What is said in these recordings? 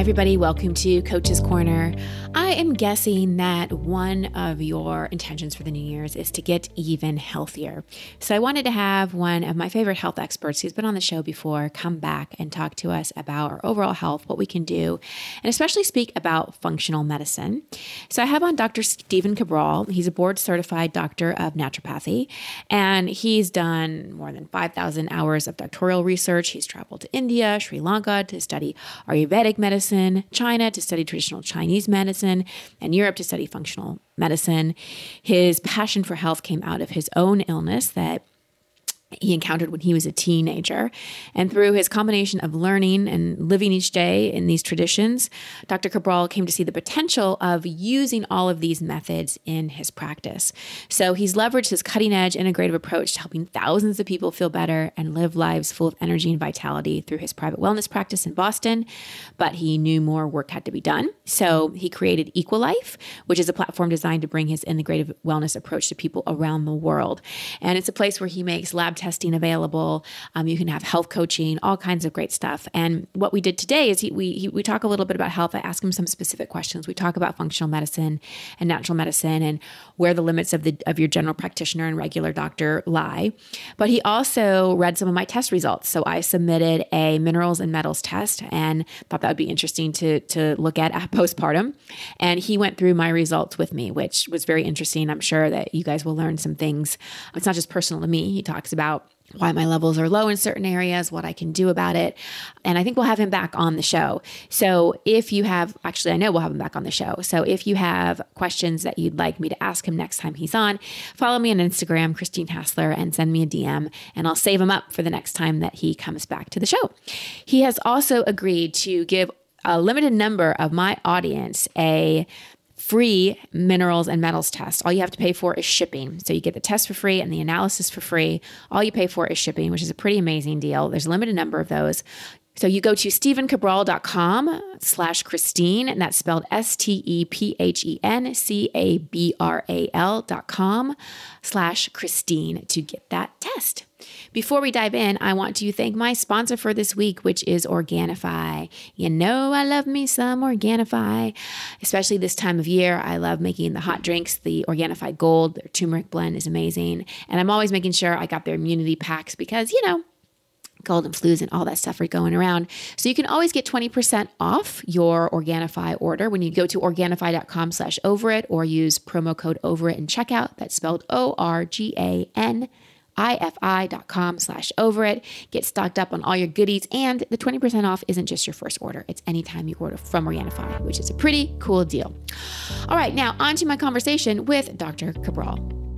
Everybody. Welcome to Coach's Corner. I am guessing that one of your intentions for the New Year's is to get even healthier. So, I wanted to have one of my favorite health experts who's been on the show before come back and talk to us about our overall health, what we can do, and especially speak about functional medicine. So, I have on Dr. Stephen Cabral. He's a board certified doctor of naturopathy, and he's done more than 5,000 hours of doctoral research. He's traveled to India, Sri Lanka to study Ayurvedic medicine medicine, China to study traditional Chinese medicine, and Europe to study functional medicine. His passion for health came out of his own illness that he encountered when he was a teenager. And through his combination of learning and living each day in these traditions, Dr. Cabral came to see the potential of using all of these methods in his practice. So he's leveraged his cutting edge integrative approach to helping thousands of people feel better and live lives full of energy and vitality through his private wellness practice in Boston. But he knew more work had to be done. So he created Equilife, which is a platform designed to bring his integrative wellness approach to people around the world. And it's a place where he makes lab testing available. Um, you can have health coaching, all kinds of great stuff. And what we did today is he, we he, we talk a little bit about health. I ask him some specific questions. We talk about functional medicine and natural medicine and where the limits of the of your general practitioner and regular doctor lie. But he also read some of my test results. So I submitted a minerals and metals test and thought that would be interesting to to look at at postpartum. And he went through my results with me, which was very interesting. I'm sure that you guys will learn some things. It's not just personal to me. He talks about why my levels are low in certain areas, what I can do about it. And I think we'll have him back on the show. So if you have, actually, I know we'll have him back on the show. So if you have questions that you'd like me to ask him next time he's on, follow me on Instagram, Christine Hassler, and send me a DM, and I'll save him up for the next time that he comes back to the show. He has also agreed to give a limited number of my audience a free minerals and metals test. All you have to pay for is shipping. So you get the test for free and the analysis for free. All you pay for is shipping, which is a pretty amazing deal. There's a limited number of those. So you go to stephencabral.com slash Christine, and that's spelled S T E P H E N C A B R A L dot com slash Christine to get that test. Before we dive in, I want to thank my sponsor for this week, which is Organifi. You know, I love me some Organifi, especially this time of year. I love making the hot drinks. The Organifi Gold, their turmeric blend is amazing. And I'm always making sure I got their immunity packs because, you know, cold and flus and all that stuff are going around. So you can always get 20% off your Organifi order when you go to Organifi.com slash over it or use promo code over it in checkout. That's spelled O-R-G-A-N ifi.com slash over it. Get stocked up on all your goodies. And the 20% off isn't just your first order, it's anytime you order from Organifi, which is a pretty cool deal. All right, now on to my conversation with Dr. Cabral.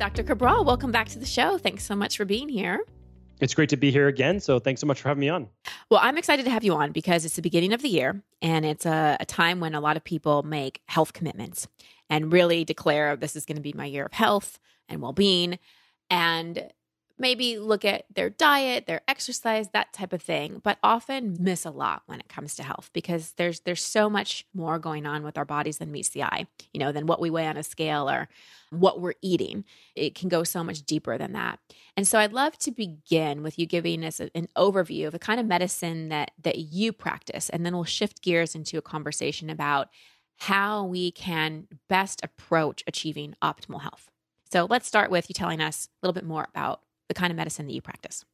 Dr. Cabral, welcome back to the show. Thanks so much for being here. It's great to be here again. So thanks so much for having me on. Well, I'm excited to have you on because it's the beginning of the year and it's a, a time when a lot of people make health commitments and really declare this is going to be my year of health and well being. And maybe look at their diet, their exercise, that type of thing, but often miss a lot when it comes to health because there's there's so much more going on with our bodies than meets the eye, you know, than what we weigh on a scale or what we're eating. It can go so much deeper than that. And so I'd love to begin with you giving us an overview of the kind of medicine that that you practice and then we'll shift gears into a conversation about how we can best approach achieving optimal health. So let's start with you telling us a little bit more about the kind of medicine that you practice.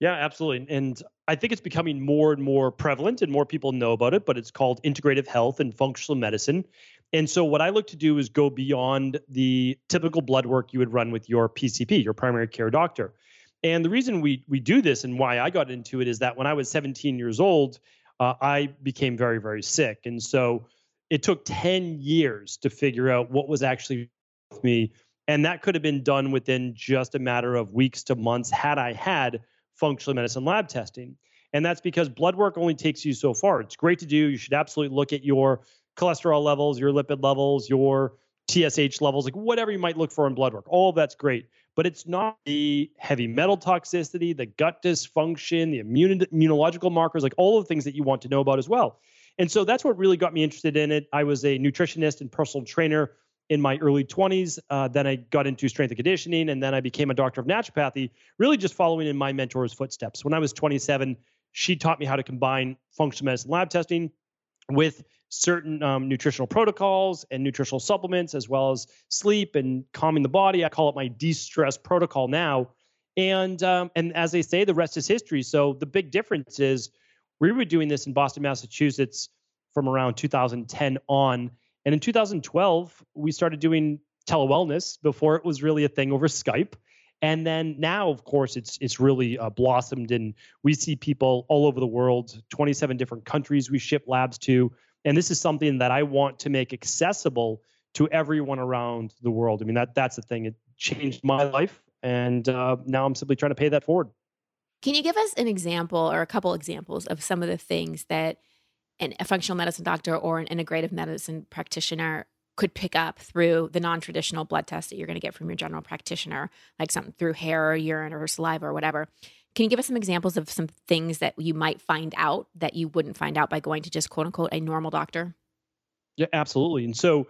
Yeah, absolutely. And I think it's becoming more and more prevalent and more people know about it, but it's called integrative health and functional medicine. And so, what I look to do is go beyond the typical blood work you would run with your PCP, your primary care doctor. And the reason we we do this and why I got into it is that when I was 17 years old, uh, I became very very sick, and so it took 10 years to figure out what was actually with me and that could have been done within just a matter of weeks to months had I had functional medicine lab testing. And that's because blood work only takes you so far. It's great to do. You should absolutely look at your cholesterol levels, your lipid levels, your TSH levels, like whatever you might look for in blood work. All of that's great. But it's not the heavy metal toxicity, the gut dysfunction, the immune, immunological markers, like all of the things that you want to know about as well. And so that's what really got me interested in it. I was a nutritionist and personal trainer in my early 20s. Uh, then I got into strength and conditioning, and then I became a doctor of naturopathy, really just following in my mentor's footsteps. When I was 27, she taught me how to combine functional medicine lab testing with certain um, nutritional protocols and nutritional supplements, as well as sleep and calming the body. I call it my de-stress protocol now. And um, and as they say, the rest is history. So the big difference is we were doing this in Boston, Massachusetts from around 2010 on. And in 2012, we started doing telewellness before it was really a thing over Skype. And then now, of course, it's it's really uh, blossomed, and we see people all over the world, 27 different countries we ship labs to, and this is something that I want to make accessible to everyone around the world. I mean, that that's the thing. It changed my life, and uh, now I'm simply trying to pay that forward. Can you give us an example or a couple examples of some of the things that an, a functional medicine doctor or an integrative medicine practitioner could pick up through the non-traditional blood test that you're going to get from your general practitioner, like something through hair or urine or saliva or whatever. Can you give us some examples of some things that you might find out that you wouldn't find out by going to just quote unquote a normal doctor? Yeah, absolutely. And so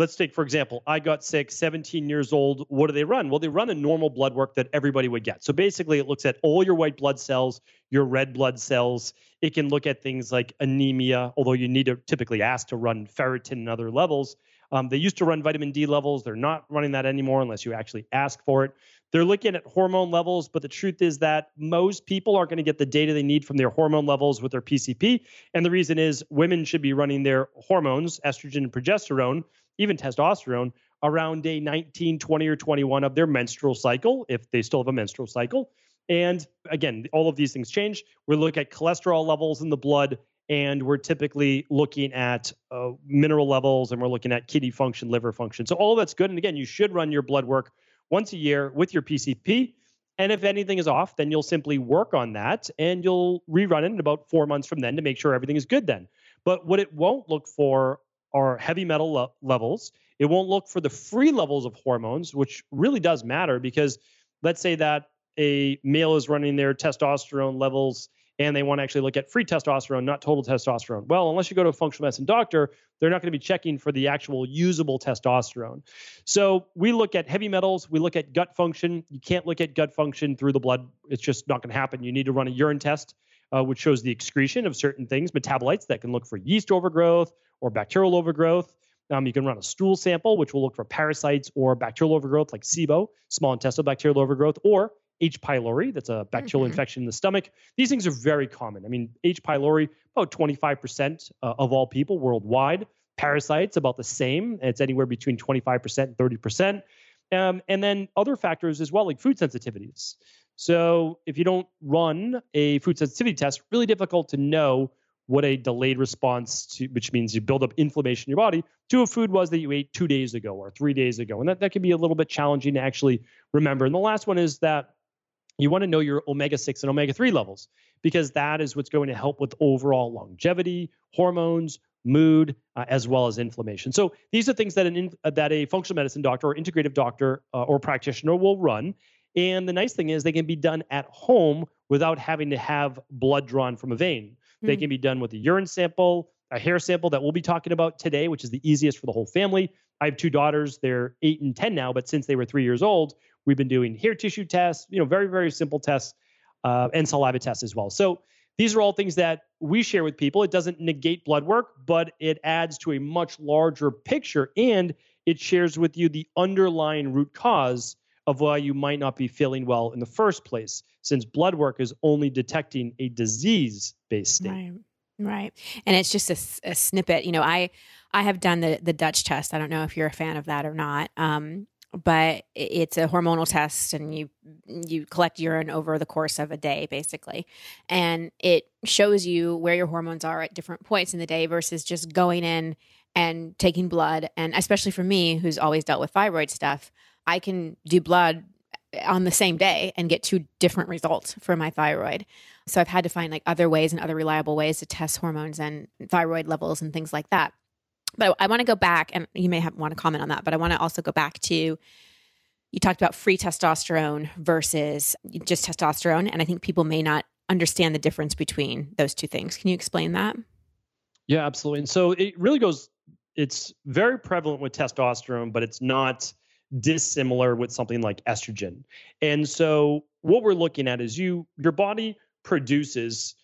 let's take, for example, I got sick, 17 years old. What do they run? Well, they run a normal blood work that everybody would get. So basically, it looks at all your white blood cells, your red blood cells. It can look at things like anemia, although you need to typically ask to run ferritin and other levels. Um, they used to run vitamin D levels. They're not running that anymore unless you actually ask for it. They're looking at hormone levels, but the truth is that most people aren't going to get the data they need from their hormone levels with their PCP. And the reason is women should be running their hormones, estrogen and progesterone, even testosterone, around day 19, 20, or 21 of their menstrual cycle, if they still have a menstrual cycle. And again, all of these things change. We look at cholesterol levels in the blood and we're typically looking at uh, mineral levels and we're looking at kidney function, liver function. So all that's good. And again, you should run your blood work once a year with your PCP. And if anything is off, then you'll simply work on that and you'll rerun it in about four months from then to make sure everything is good then. But what it won't look for are heavy metal lo- levels. It won't look for the free levels of hormones, which really does matter because let's say that a male is running their testosterone levels and they want to actually look at free testosterone, not total testosterone. Well, unless you go to a functional medicine doctor, they're not going to be checking for the actual usable testosterone. So we look at heavy metals, we look at gut function. You can't look at gut function through the blood, it's just not going to happen. You need to run a urine test. Uh, which shows the excretion of certain things, metabolites that can look for yeast overgrowth or bacterial overgrowth. Um, you can run a stool sample, which will look for parasites or bacterial overgrowth, like SIBO, small intestinal bacterial overgrowth, or H. pylori, that's a bacterial mm-hmm. infection in the stomach. These things are very common. I mean, H. pylori, about 25% uh, of all people worldwide. Parasites, about the same. It's anywhere between 25% and 30%. Um, and then other factors as well, like food sensitivities. So if you don't run a food sensitivity test, really difficult to know what a delayed response to, which means you build up inflammation in your body, to a food was that you ate two days ago or three days ago. And that, that can be a little bit challenging to actually remember. And the last one is that you want to know your omega 6 and omega 3 levels because that is what's going to help with overall longevity, hormones, mood, uh, as well as inflammation. So these are things that an uh, that a functional medicine doctor or integrative doctor uh, or practitioner will run. And the nice thing is they can be done at home without having to have blood drawn from a vein. Mm-hmm. They hmm. can be done with a urine sample, a hair sample that we'll be talking about today, which is the easiest for the whole family. I have two daughters; they're eight and ten now, but since they were three years old, We've been doing hair tissue tests, you know, very, very simple tests, uh, and saliva tests as well. So these are all things that we share with people. It doesn't negate blood work, but it adds to a much larger picture and it shares with you the underlying root cause of why you might not be feeling well in the first place, since blood work is only detecting a disease based state. Right. Right. And it's just a, a, snippet. You know, I I have done the the Dutch test. I don't know if you're a fan of that or not. Um, but it's a hormonal test and you you collect urine over the course of a day basically. And it shows you where your hormones are at different points in the day versus just going in and taking blood. And especially for me who's always dealt with thyroid stuff i can do blood on the same day and get two different results for my thyroid. So i've had to find like other ways and other reliable ways to test hormones and thyroid levels and things like that but I want to go back, and you may have want to comment on that, but I want to also go back to you talked about free testosterone versus just testosterone, and I think people may not understand the difference between those two things. Can you explain that? Yeah, absolutely. And so it really goes it's very prevalent with testosterone, but it's not dissimilar with something like estrogen. And so what we're looking at is you your body produces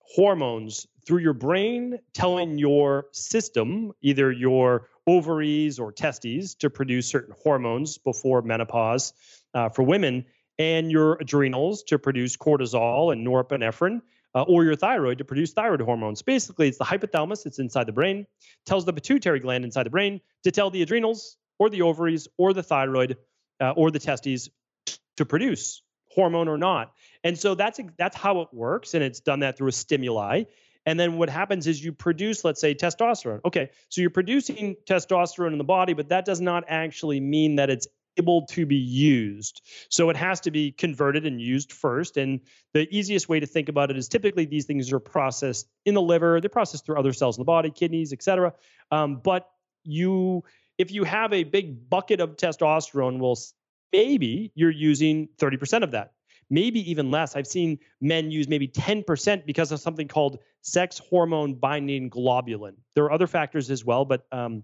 hormones through your brain telling your system, either your ovaries or testes, to produce certain hormones before menopause uh, for women, and your adrenals to produce cortisol and norepinephrine. Uh, or your thyroid to produce thyroid hormones. Basically, it's the hypothalamus, it's inside the brain, tells the pituitary gland inside the brain to tell the adrenals or the ovaries or the thyroid uh, or the testes to produce hormone or not. And so that's that's how it works, and it's done that through a stimuli. And then what happens is you produce, let's say, testosterone. Okay, so you're producing testosterone in the body, but that does not actually mean that it's able to be used. So it has to be converted and used first. And the easiest way to think about it is typically these things are processed in the liver, they're processed through other cells in the body, kidneys, et cetera. Um, but you, if you have a big bucket of testosterone, well, maybe you're using 30% of that maybe even less. I've seen men use maybe 10% because of something called sex hormone binding globulin. There are other factors as well, but um,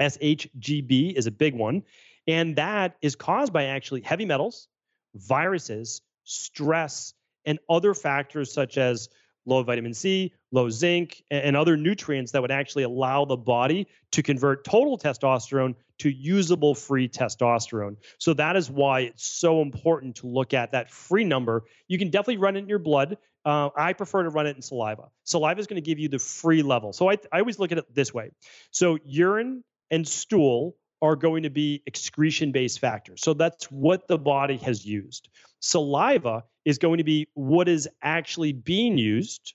SHGB is a big one. And that is caused by actually heavy metals, viruses, stress, and other factors such as low vitamin C, low zinc, and other nutrients that would actually allow the body to convert total testosterone to usable free testosterone. So that is why it's so important to look at that free number. You can definitely run it in your blood. Uh, I prefer to run it in saliva. Saliva is going to give you the free level. So I, I always look at it this way. So urine and stool are going to be excretion based factors. So that's what the body has used. Saliva is going to be what is actually being used.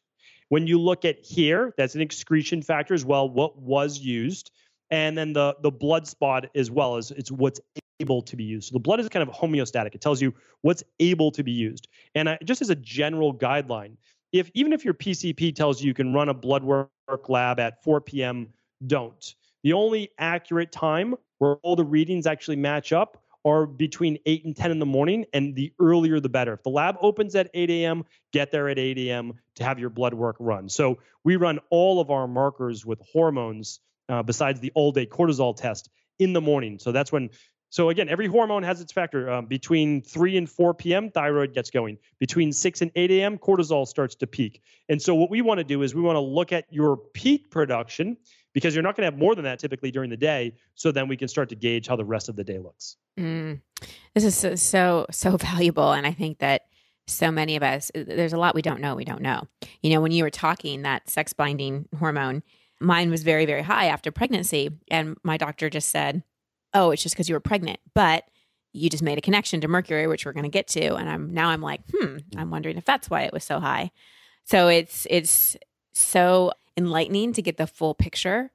When you look at here, that's an excretion factor as well, what was used. And then the, the blood spot as well as it's what's able to be used. So the blood is kind of homeostatic. It tells you what's able to be used. And I, just as a general guideline, if even if your PCP tells you you can run a blood work lab at 4 p.m., don't. The only accurate time where all the readings actually match up are between 8 and 10 in the morning, and the earlier the better. If the lab opens at 8 a.m., get there at 8 a.m. to have your blood work run. So we run all of our markers with hormones uh, besides the all day cortisol test in the morning. So that's when. So again, every hormone has its factor. Um, between 3 and 4 p.m., thyroid gets going. Between 6 and 8 a.m., cortisol starts to peak. And so what we want to do is we want to look at your peak production because you're not going to have more than that typically during the day. So then we can start to gauge how the rest of the day looks. Mm. This is so, so, so valuable. And I think that so many of us, uh, there's a lot we don't know. We don't know. You know, when you were talking that sex binding hormone, mine was very, very high after pregnancy. And my doctor just said, oh, it's just because you were pregnant. But you just made a connection to mercury, which we're going to get to. And I'm now I'm like, hmm, I'm wondering if that's why it was so high. So it's it's so enlightening to get the full picture.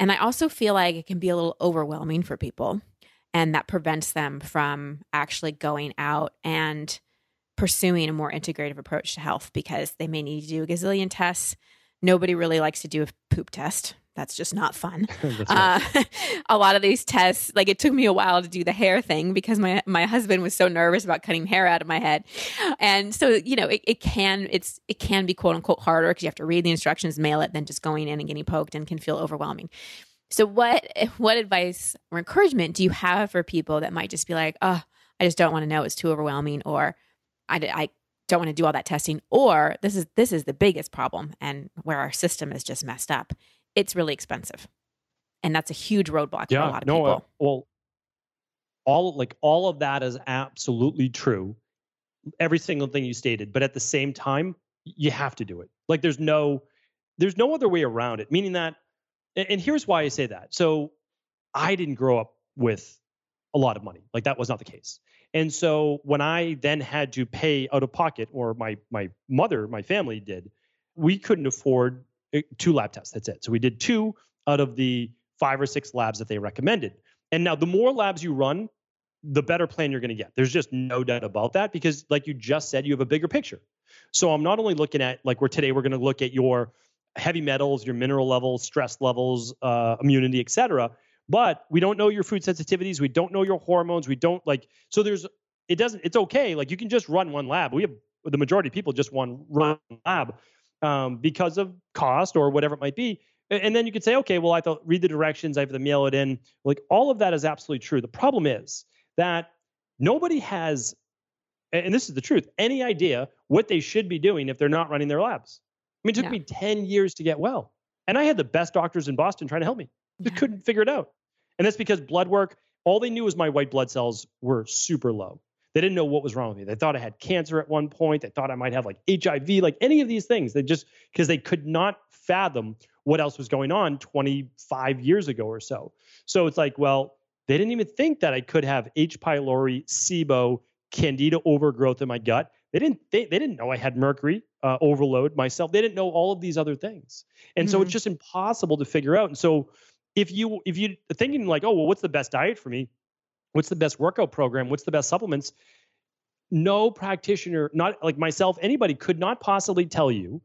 And I also feel like it can be a little overwhelming for people. And that prevents them from actually going out and pursuing a more integrative approach to health because they may need to do a gazillion tests. Nobody really likes to do a poop test. That's just not fun. uh, a lot of these tests, like it took me a while to do the hair thing because my my husband was so nervous about cutting hair out of my head, and so you know it, it can it's it can be quote unquote harder because you have to read the instructions, mail it, then just going in and getting poked and can feel overwhelming. So what what advice or encouragement do you have for people that might just be like, oh, I just don't want to know, it's too overwhelming, or I, I don't want to do all that testing, or this is this is the biggest problem and where our system is just messed up it's really expensive. And that's a huge roadblock yeah, for a lot of no, people. Uh, well, all like all of that is absolutely true. Every single thing you stated, but at the same time, you have to do it. Like there's no there's no other way around it. Meaning that and here's why I say that. So I didn't grow up with a lot of money. Like that was not the case. And so when I then had to pay out of pocket, or my my mother, my family did, we couldn't afford two lab tests. That's it. So we did two out of the five or six labs that they recommended. And now the more labs you run, the better plan you're going to get. There's just no doubt about that because, like you just said, you have a bigger picture. So I'm not only looking at like we're today, we're going to look at your heavy metals, your mineral levels, stress levels, uh, immunity, et cetera. But we don't know your food sensitivities. We don't know your hormones. We don't like. So there's. It doesn't. It's okay. Like you can just run one lab. We have the majority of people just one run lab um, because of cost or whatever it might be. And then you could say, okay, well, I thought read the directions, I have to mail it in. Like all of that is absolutely true. The problem is that nobody has, and this is the truth, any idea what they should be doing if they're not running their labs. I mean, it took yeah. me 10 years to get well. And I had the best doctors in Boston trying to help me. They yeah. couldn't figure it out. And that's because blood work, all they knew was my white blood cells were super low. They didn't know what was wrong with me. They thought I had cancer at one point. They thought I might have like HIV, like any of these things. They just, because they could not fathom what else was going on 25 years ago or so. So it's like, well, they didn't even think that I could have H. pylori, SIBO, candida overgrowth in my gut. They didn't they, they didn't know I had mercury uh, overload myself. They didn't know all of these other things. And mm-hmm. so it's mm-hmm. just impossible to figure out. And so if you if you thinking like, oh, well, what's the best diet for me? What's the best workout program? What's the best supplements? No practitioner, not like myself, anybody could not possibly tell you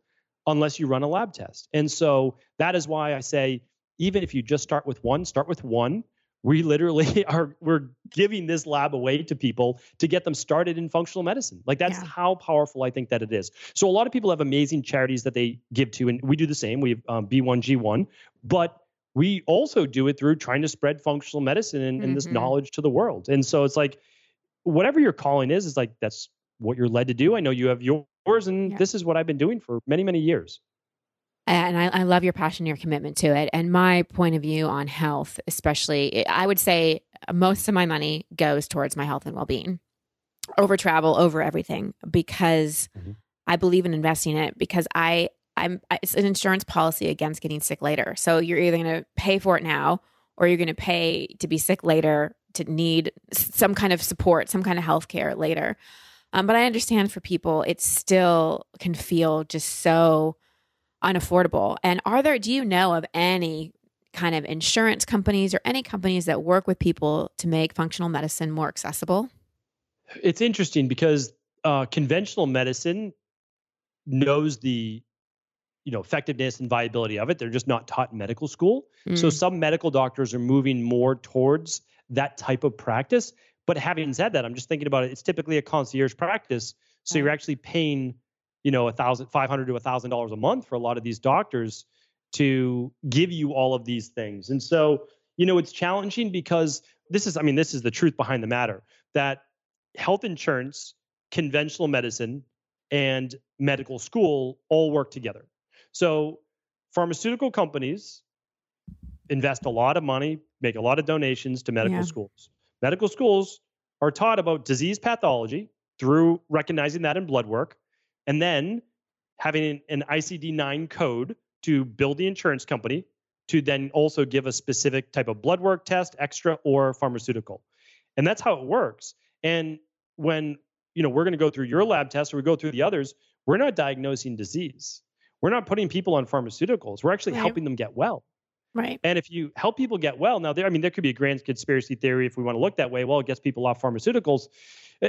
unless you run a lab test. And so that is why I say, even if you just start with one, start with one. We literally are we're giving this lab away to people to get them started in functional medicine. Like that's yeah. how powerful I think that it is. So a lot of people have amazing charities that they give to, and we do the same. We have um, B1G1, but we also do it through trying to spread functional medicine and, mm-hmm. and this mm-hmm. knowledge to the world. And so it's like whatever your calling is, is like that's what you're led to do. I know you have yours, and yeah. this is what I've been doing for many, many years. And I, I, love your passion, your commitment to it. And my point of view on health, especially, I would say most of my money goes towards my health and well being over travel, over everything, because mm-hmm. I believe in investing in it because I, I'm, it's an insurance policy against getting sick later. So you're either going to pay for it now or you're going to pay to be sick later, to need some kind of support, some kind of health care later. Um, but I understand for people, it still can feel just so unaffordable. And are there, do you know of any kind of insurance companies or any companies that work with people to make functional medicine more accessible? It's interesting because uh, conventional medicine knows the you know effectiveness and viability of it they're just not taught in medical school mm. so some medical doctors are moving more towards that type of practice but having said that, I'm just thinking about it. It's typically a concierge practice, so you're actually paying, you know, a thousand, five hundred to a thousand dollars a month for a lot of these doctors to give you all of these things. And so, you know, it's challenging because this is, I mean, this is the truth behind the matter that health insurance, conventional medicine, and medical school all work together. So, pharmaceutical companies invest a lot of money, make a lot of donations to medical yeah. schools medical schools are taught about disease pathology through recognizing that in blood work and then having an ICD 9 code to build the insurance company to then also give a specific type of blood work test, extra or pharmaceutical. And that's how it works. And when you know we're going to go through your lab test or we go through the others, we're not diagnosing disease. We're not putting people on pharmaceuticals. We're actually right. helping them get well. Right. And if you help people get well, now there, I mean, there could be a grand conspiracy theory if we want to look that way. Well, it gets people off pharmaceuticals.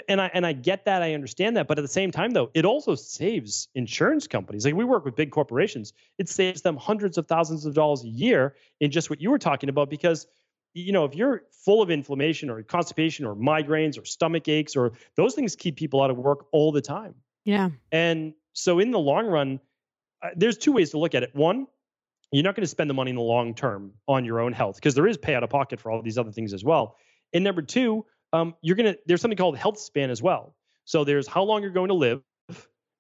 And I and I get that, I understand that. But at the same time, though, it also saves insurance companies. Like we work with big corporations, it saves them hundreds of thousands of dollars a year in just what you were talking about. Because, you know, if you're full of inflammation or constipation or migraines or stomach aches, or those things keep people out of work all the time. Yeah. And so in the long run, there's two ways to look at it. One, you're not going to spend the money in the long term on your own health because there is pay out of pocket for all these other things as well. And number two, um, you're to there's something called health span as well. So there's how long you're going to live,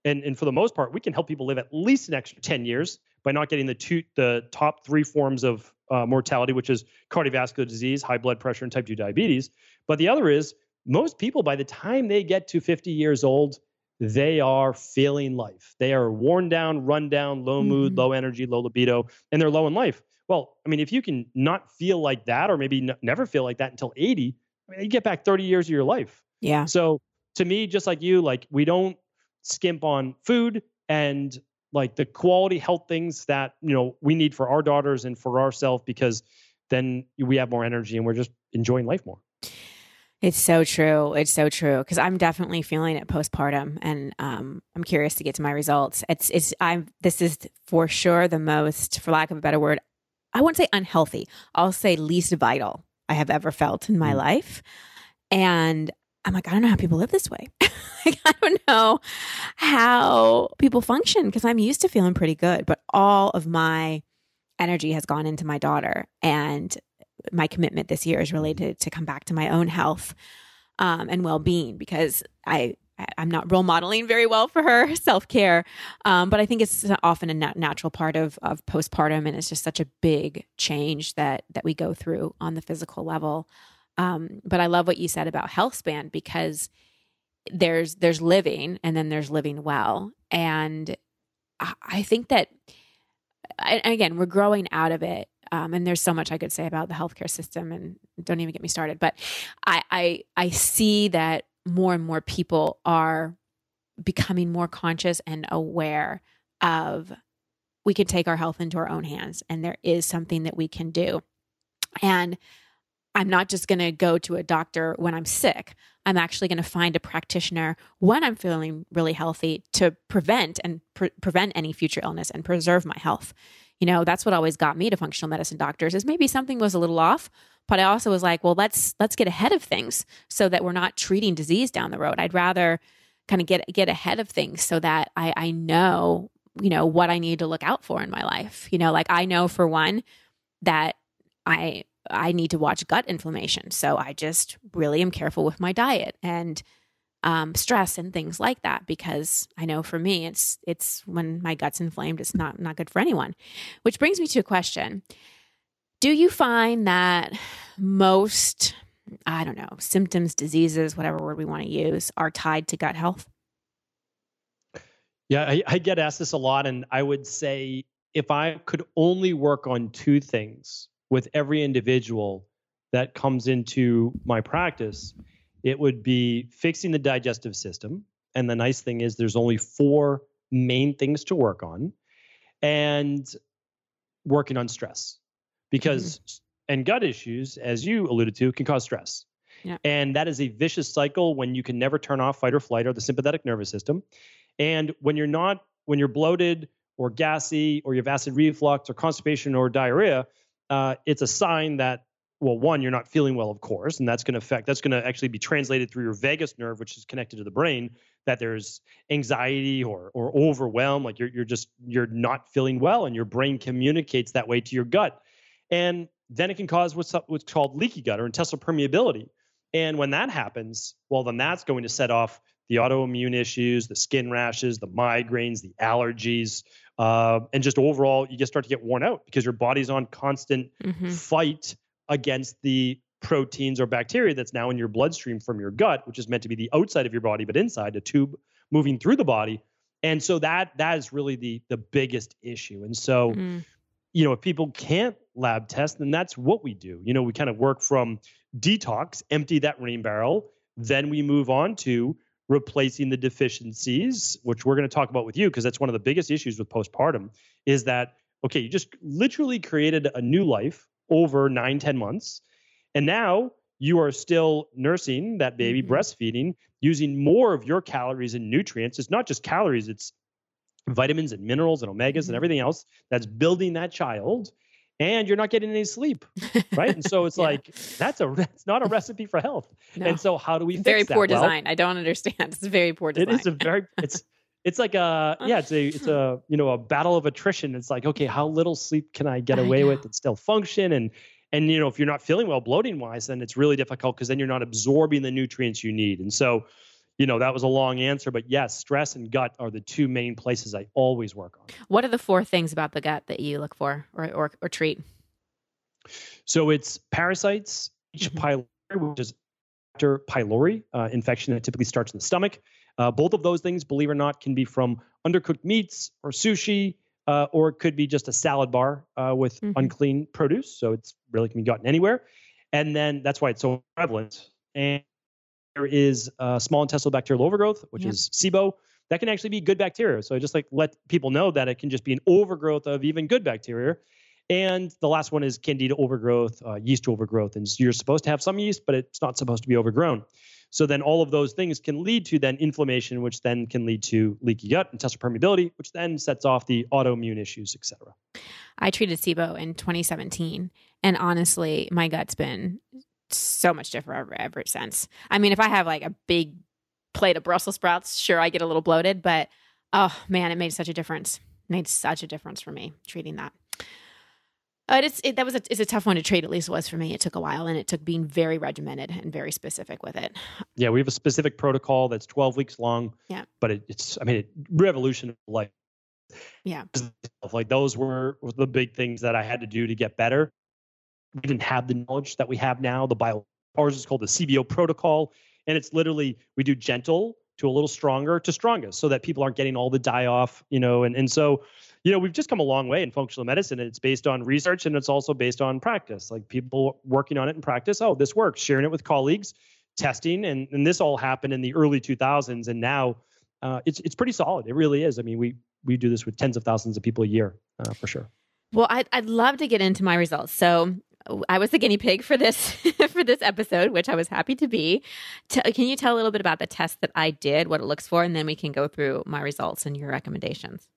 and and for the most part, we can help people live at least an extra 10 years by not getting the two the top three forms of uh, mortality, which is cardiovascular disease, high blood pressure, and type 2 diabetes. But the other is most people by the time they get to 50 years old, they are feeling life. They are worn down, run down, low mood, mm-hmm. low energy, low libido, and they're low in life. Well, I mean, if you can not feel like that, or maybe n- never feel like that until 80, I mean, you get back 30 years of your life. Yeah. So to me, just like you, like we don't skimp on food and like the quality health things that you know we need for our daughters and for ourselves because then we have more energy and we're just enjoying life more. It's so true. It's so true because I'm definitely feeling it postpartum, and um, I'm curious to get to my results. It's it's I'm this is for sure the most, for lack of a better word, I won't say unhealthy. I'll say least vital I have ever felt in my mm. life, and I'm like I don't know how people live this way. like, I don't know how people function because I'm used to feeling pretty good, but all of my energy has gone into my daughter and my commitment this year is related to come back to my own health um, and well-being because I I'm not role modeling very well for her self care, um, but I think it's often a nat- natural part of of postpartum, and it's just such a big change that that we go through on the physical level. Um, but I love what you said about health span because there's there's living and then there's living well, and I, I think that and again we're growing out of it um, and there's so much I could say about the healthcare system, and don't even get me started. But I, I, I see that more and more people are becoming more conscious and aware of we can take our health into our own hands, and there is something that we can do. And I'm not just going to go to a doctor when I'm sick. I'm actually going to find a practitioner when I'm feeling really healthy to prevent and pre- prevent any future illness and preserve my health you know that's what always got me to functional medicine doctors is maybe something was a little off but i also was like well let's let's get ahead of things so that we're not treating disease down the road. I'd rather kind of get get ahead of things so that i i know you know what i need to look out for in my life. You know like i know for one that i i need to watch gut inflammation. So i just really am careful with my diet. And um, stress and things like that because I know for me it's it's when my gut's inflamed it's not not good for anyone. Which brings me to a question. Do you find that most I don't know, symptoms, diseases, whatever word we want to use, are tied to gut health? Yeah, I, I get asked this a lot, and I would say if I could only work on two things with every individual that comes into my practice, it would be fixing the digestive system. And the nice thing is, there's only four main things to work on, and working on stress because mm-hmm. and gut issues, as you alluded to, can cause stress. Yeah. And that is a vicious cycle when you can never turn off fight or flight or the sympathetic nervous system. And when you're not, when you're bloated or gassy or you have acid reflux or constipation or diarrhea, uh, it's a sign that well, one, you're not feeling well, of course, and that's going to affect, that's going to actually be translated through your vagus nerve, which is connected to the brain, that there's anxiety or, or overwhelm, like you're, you're just, you're not feeling well, and your brain communicates that way to your gut. And then it can cause what's, what's called leaky gut or intestinal permeability. And when that happens, well, then that's going to set off the autoimmune issues, the skin rashes, the migraines, the allergies, uh, and just overall, you just start to get worn out because your body's on constant mm-hmm. fight against the proteins or bacteria that's now in your bloodstream from your gut, which is meant to be the outside of your body, but inside a tube moving through the body. And so that that is really the the biggest issue. And so, mm. you know, if people can't lab test, then that's what we do. You know, we kind of work from detox, empty that rain barrel, then we move on to replacing the deficiencies, which we're going to talk about with you because that's one of the biggest issues with postpartum is that okay, you just literally created a new life over nine, 10 months. And now you are still nursing that baby, mm-hmm. breastfeeding, using more of your calories and nutrients. It's not just calories, it's vitamins and minerals and omegas mm-hmm. and everything else that's building that child. And you're not getting any sleep, right? And so it's yeah. like that's a that's not a recipe for health. No. And so how do we very poor that? design? Well, I don't understand. It's very poor design. It is a very it's it's like a yeah it's a it's a you know a battle of attrition. It's like okay how little sleep can i get away I with and still function? And and you know if you're not feeling well bloating wise then it's really difficult because then you're not absorbing the nutrients you need. And so you know that was a long answer but yes stress and gut are the two main places i always work on. What are the four things about the gut that you look for or or, or treat? So it's parasites h mm-hmm. pylori which is Helicobacter pylori uh, infection that typically starts in the stomach uh, both of those things, believe it or not, can be from undercooked meats or sushi, uh, or it could be just a salad bar uh, with mm-hmm. unclean produce. So it's really can be gotten anywhere. And then that's why it's so prevalent. And there is small intestinal bacterial overgrowth, which is SIBO. That can actually be good bacteria. So I just like let people know that it can just be an overgrowth of even good bacteria. And the last one is candida overgrowth, uh, yeast overgrowth. And you're supposed to have some yeast, but it's not supposed to be overgrown. So then all of those things can lead to then inflammation, which then can lead to leaky gut, intestinal permeability, which then sets off the autoimmune issues, et cetera. I treated SIBO in 2017, and honestly, my gut's been so much different ever, ever since. I mean, if I have like a big plate of Brussels sprouts, sure, I get a little bloated, but oh man, it made such a difference. It made such a difference for me treating that. Uh, it's it, that was a, it's a tough one to trade. At least it was for me. It took a while, and it took being very regimented and very specific with it. Yeah, we have a specific protocol that's 12 weeks long. Yeah, but it, it's I mean, it revolutionized life. Yeah, like those were, were the big things that I had to do to get better. We didn't have the knowledge that we have now. The bio ours is called the SIBO protocol, and it's literally we do gentle to a little stronger to strongest, so that people aren't getting all the die off, you know, and and so you know, we've just come a long way in functional medicine. And it's based on research and it's also based on practice. Like people working on it in practice. Oh, this works. Sharing it with colleagues, testing, and and this all happened in the early 2000s. And now uh, it's it's pretty solid. It really is. I mean, we we do this with tens of thousands of people a year uh, for sure. Well, I'd, I'd love to get into my results. So I was the guinea pig for this for this episode, which I was happy to be. T- can you tell a little bit about the test that I did, what it looks for, and then we can go through my results and your recommendations?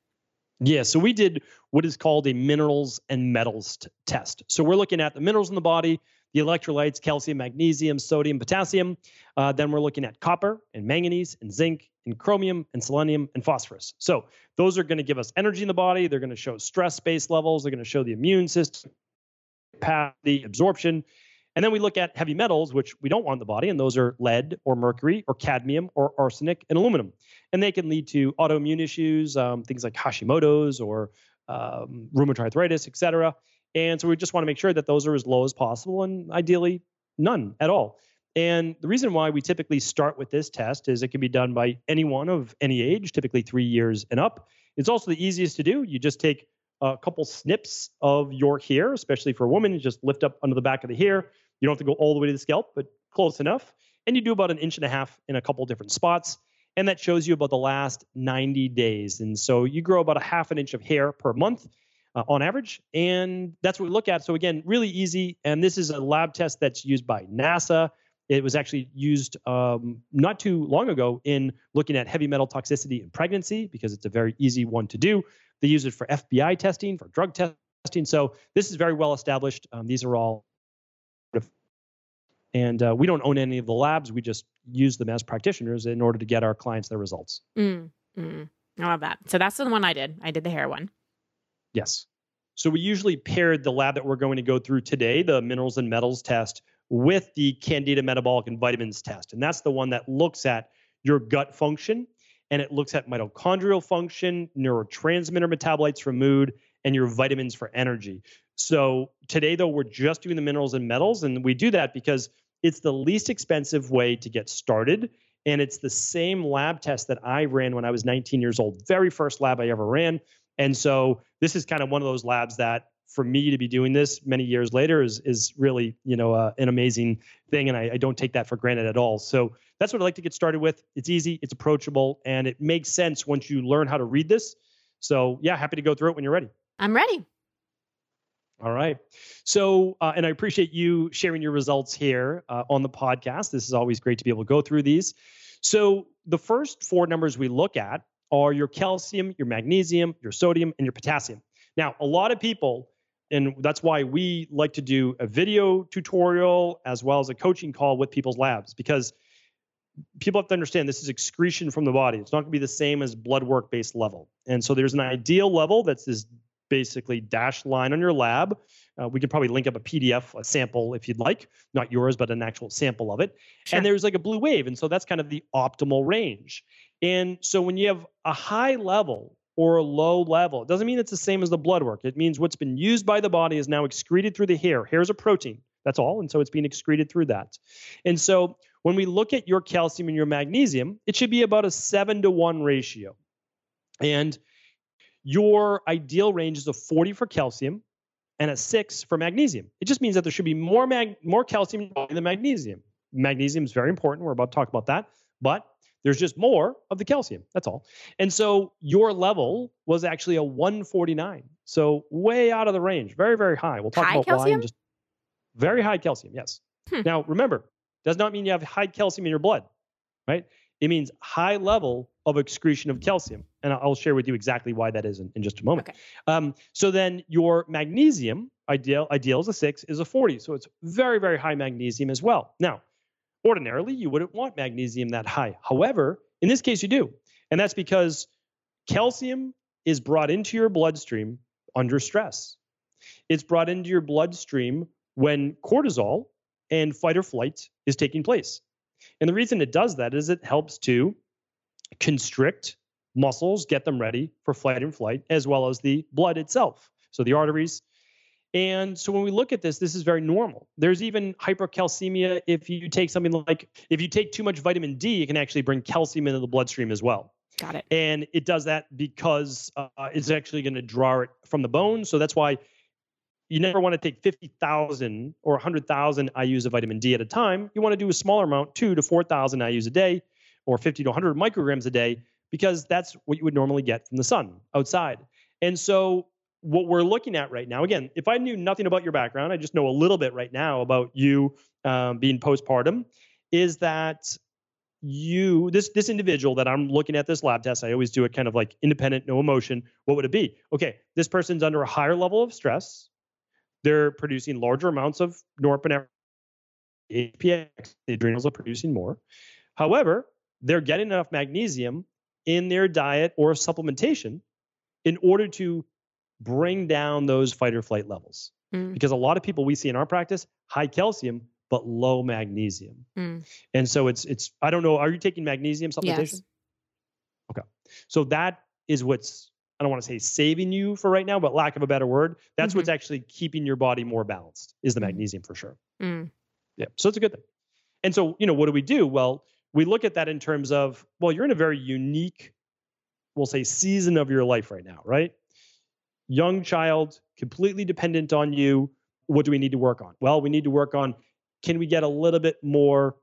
Yeah, so we did what is called a minerals and metals t- test. So we're looking at the minerals in the body, the electrolytes, calcium, magnesium, sodium, potassium. Uh, then we're looking at copper and manganese and zinc and chromium and selenium and phosphorus. So those are going to give us energy in the body. They're going to show stress based levels. They're going to show the immune system capacity, absorption. And then we look at heavy metals, which we don't want in the body, and those are lead or mercury or cadmium or arsenic and aluminum. And they can lead to autoimmune issues, um, things like Hashimoto's or um, rheumatoid arthritis, et cetera. And so we just want to make sure that those are as low as possible and ideally none at all. And the reason why we typically start with this test is it can be done by anyone of any age, typically three years and up. It's also the easiest to do. You just take a couple snips of your hair, especially for a woman, you just lift up under the back of the hair, you don't have to go all the way to the scalp, but close enough. And you do about an inch and a half in a couple different spots. And that shows you about the last 90 days. And so you grow about a half an inch of hair per month uh, on average. And that's what we look at. So, again, really easy. And this is a lab test that's used by NASA. It was actually used um, not too long ago in looking at heavy metal toxicity in pregnancy because it's a very easy one to do. They use it for FBI testing, for drug testing. So this is very well established. Um, these are all and uh, we don't own any of the labs. We just use them as practitioners in order to get our clients their results. Mm, mm, I love that. So that's the one I did. I did the hair one. Yes. So we usually paired the lab that we're going to go through today, the minerals and metals test, with the Candida metabolic and vitamins test. And that's the one that looks at your gut function and it looks at mitochondrial function, neurotransmitter metabolites for mood, and your vitamins for energy. So today, though, we're just doing the minerals and metals, and we do that because it's the least expensive way to get started. And it's the same lab test that I ran when I was 19 years old, very first lab I ever ran. And so this is kind of one of those labs that for me to be doing this many years later is is really you know uh, an amazing thing, and I, I, don't take that for granted at all. So that's what I like to get started with. It's easy, it's approachable, and it makes sense once you learn how to read this. So yeah, happy to go through it when you're ready. I'm ready. All right. So, uh, and I appreciate you sharing your results here uh, on the podcast. This is always great to be able to go through these. So, the first four numbers we look at are your calcium, your magnesium, your sodium, and your potassium. Now, a lot of people, and that's why we like to do a video tutorial as well as a coaching call with people's labs because people have to understand this is excretion from the body. It's not going to be the same as blood work based level. And so there's an ideal level that's this basically dash line on your lab. Uh, we could probably link up a PDF, a sample if you'd like, not yours, but an actual sample of it. Sure. And there's like a blue wave. And so that's kind of the optimal range. And so when you have a high level or a low level, it doesn't mean it's the same as the blood work. It means what's been used by the body is now excreted through the hair. Hair is a protein. That's all. And so it's being excreted through that. And so when we look at your calcium and your magnesium, it should be about a seven to one ratio. And your ideal range is a 40 for calcium and a 6 for magnesium. It just means that there should be more mag- more calcium than magnesium. Magnesium is very important. We're about to talk about that, but there's just more of the calcium. That's all. And so your level was actually a 149. So way out of the range. Very very high. We'll talk high about calcium? why in just very high calcium. Yes. Hmm. Now remember, does not mean you have high calcium in your blood, right? It means high level of excretion of calcium. And I'll share with you exactly why that is in, in just a moment. Okay. Um, so then your magnesium, ideal, ideal is a six, is a 40. So it's very, very high magnesium as well. Now, ordinarily, you wouldn't want magnesium that high. However, in this case, you do. And that's because calcium is brought into your bloodstream under stress. it's brought into your bloodstream when cortisol and fight or flight is taking place. And the reason it does that is it helps to constrict muscles, get them ready for flight and flight, as well as the blood itself. So the arteries. And so when we look at this, this is very normal. There's even hypercalcemia if you take something like if you take too much vitamin D, it can actually bring calcium into the bloodstream as well. Got it. And it does that because uh, it's actually going to draw it from the bone. So that's why you never want to take 50,000 or 100,000 IUs of vitamin D at a time. You want to do a smaller amount, two to 4,000 IUs a day or 50 to 100 micrograms a day, because that's what you would normally get from the sun outside. And so, what we're looking at right now, again, if I knew nothing about your background, I just know a little bit right now about you um, being postpartum, is that you this this individual that I'm looking at this lab test, I always do it kind of like independent, no emotion. What would it be? Okay, this person's under a higher level of stress. They're producing larger amounts of norepinephrine, APX. The adrenals are producing more. However, they're getting enough magnesium in their diet or supplementation in order to bring down those fight or flight levels. Mm. Because a lot of people we see in our practice, high calcium, but low magnesium. Mm. And so it's it's I don't know, are you taking magnesium supplementation? Yes. Okay. So that is what's I don't want to say saving you for right now, but lack of a better word, that's mm-hmm. what's actually keeping your body more balanced is the mm. magnesium for sure. Mm. Yeah. So it's a good thing. And so, you know, what do we do? Well, we look at that in terms of, well, you're in a very unique, we'll say, season of your life right now, right? Young child, completely dependent on you. What do we need to work on? Well, we need to work on can we get a little bit more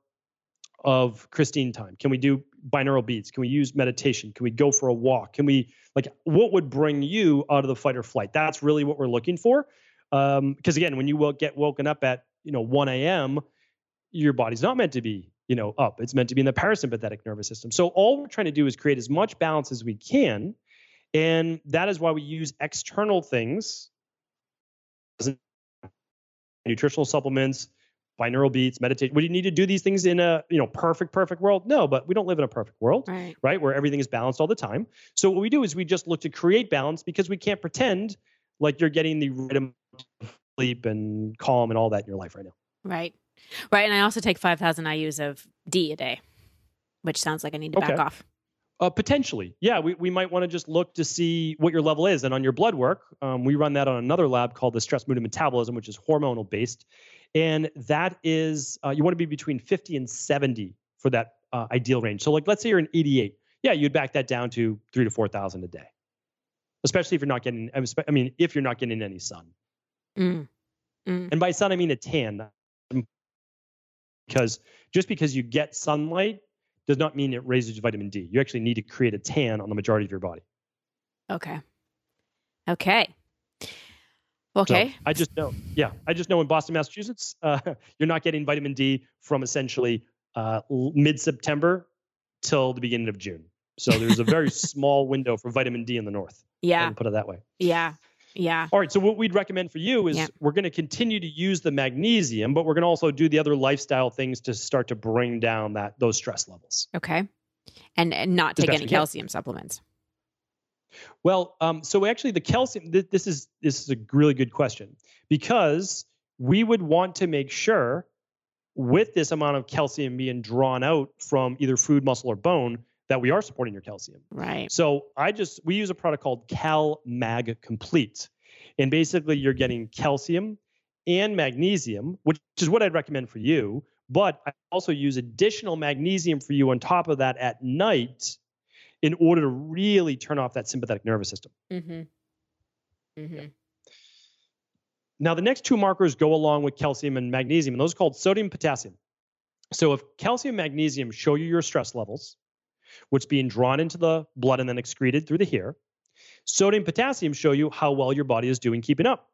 of Christine time? Can we do binaural beats? Can we use meditation? Can we go for a walk? Can we like what would bring you out of the fight or flight? That's really what we're looking for. Because um, again, when you get woken up at you know 1 a.m., your body's not meant to be you know up. It's meant to be in the parasympathetic nervous system. So all we're trying to do is create as much balance as we can, and that is why we use external things, nutritional supplements, binaural beats, meditation. Would you need to do these things in a you know perfect, perfect world? No, but we don't live in a perfect world, right. right? Where everything is balanced all the time. So what we do is we just look to create balance because we can't pretend like you're getting the right amount of sleep and calm and all that in your life right now. Right. Right. And I also take 5,000 IUs of D a day, which sounds like I need to okay. back off. Uh, potentially, yeah. We, we might want to just look to see what your level is. And on your blood work, um, we run that on another lab called the stress mood and metabolism, which is hormonal based. And that is, uh, you want to be between 50 and 70 for that uh, ideal range. So, like, let's say you're an 88. Yeah, you'd back that down to three to 4,000 a day, especially if you're not getting, I mean, if you're not getting any sun. Mm. Mm. And by sun, I mean a tan. Because just because you get sunlight does not mean it raises vitamin D. You actually need to create a tan on the majority of your body. Okay. Okay. Okay. So I just know. Yeah, I just know in Boston, Massachusetts, uh, you're not getting vitamin D from essentially uh, mid September till the beginning of June. So there's a very small window for vitamin D in the north. Yeah. Put it that way. Yeah. Yeah. All right. So what we'd recommend for you is yeah. we're going to continue to use the magnesium, but we're going to also do the other lifestyle things to start to bring down that those stress levels. Okay. And, and not take any calcium supplements. Well, um, so actually, the calcium. Th- this is this is a really good question because we would want to make sure, with this amount of calcium being drawn out from either food, muscle, or bone, that we are supporting your calcium. Right. So I just we use a product called Cal Mag Complete, and basically you're getting calcium and magnesium, which is what I'd recommend for you. But I also use additional magnesium for you on top of that at night in order to really turn off that sympathetic nervous system. Mm-hmm. Mm-hmm. Yeah. Now, the next two markers go along with calcium and magnesium, and those are called sodium potassium. So, if calcium magnesium show you your stress levels, which being drawn into the blood and then excreted through the hair. Sodium potassium show you how well your body is doing keeping up.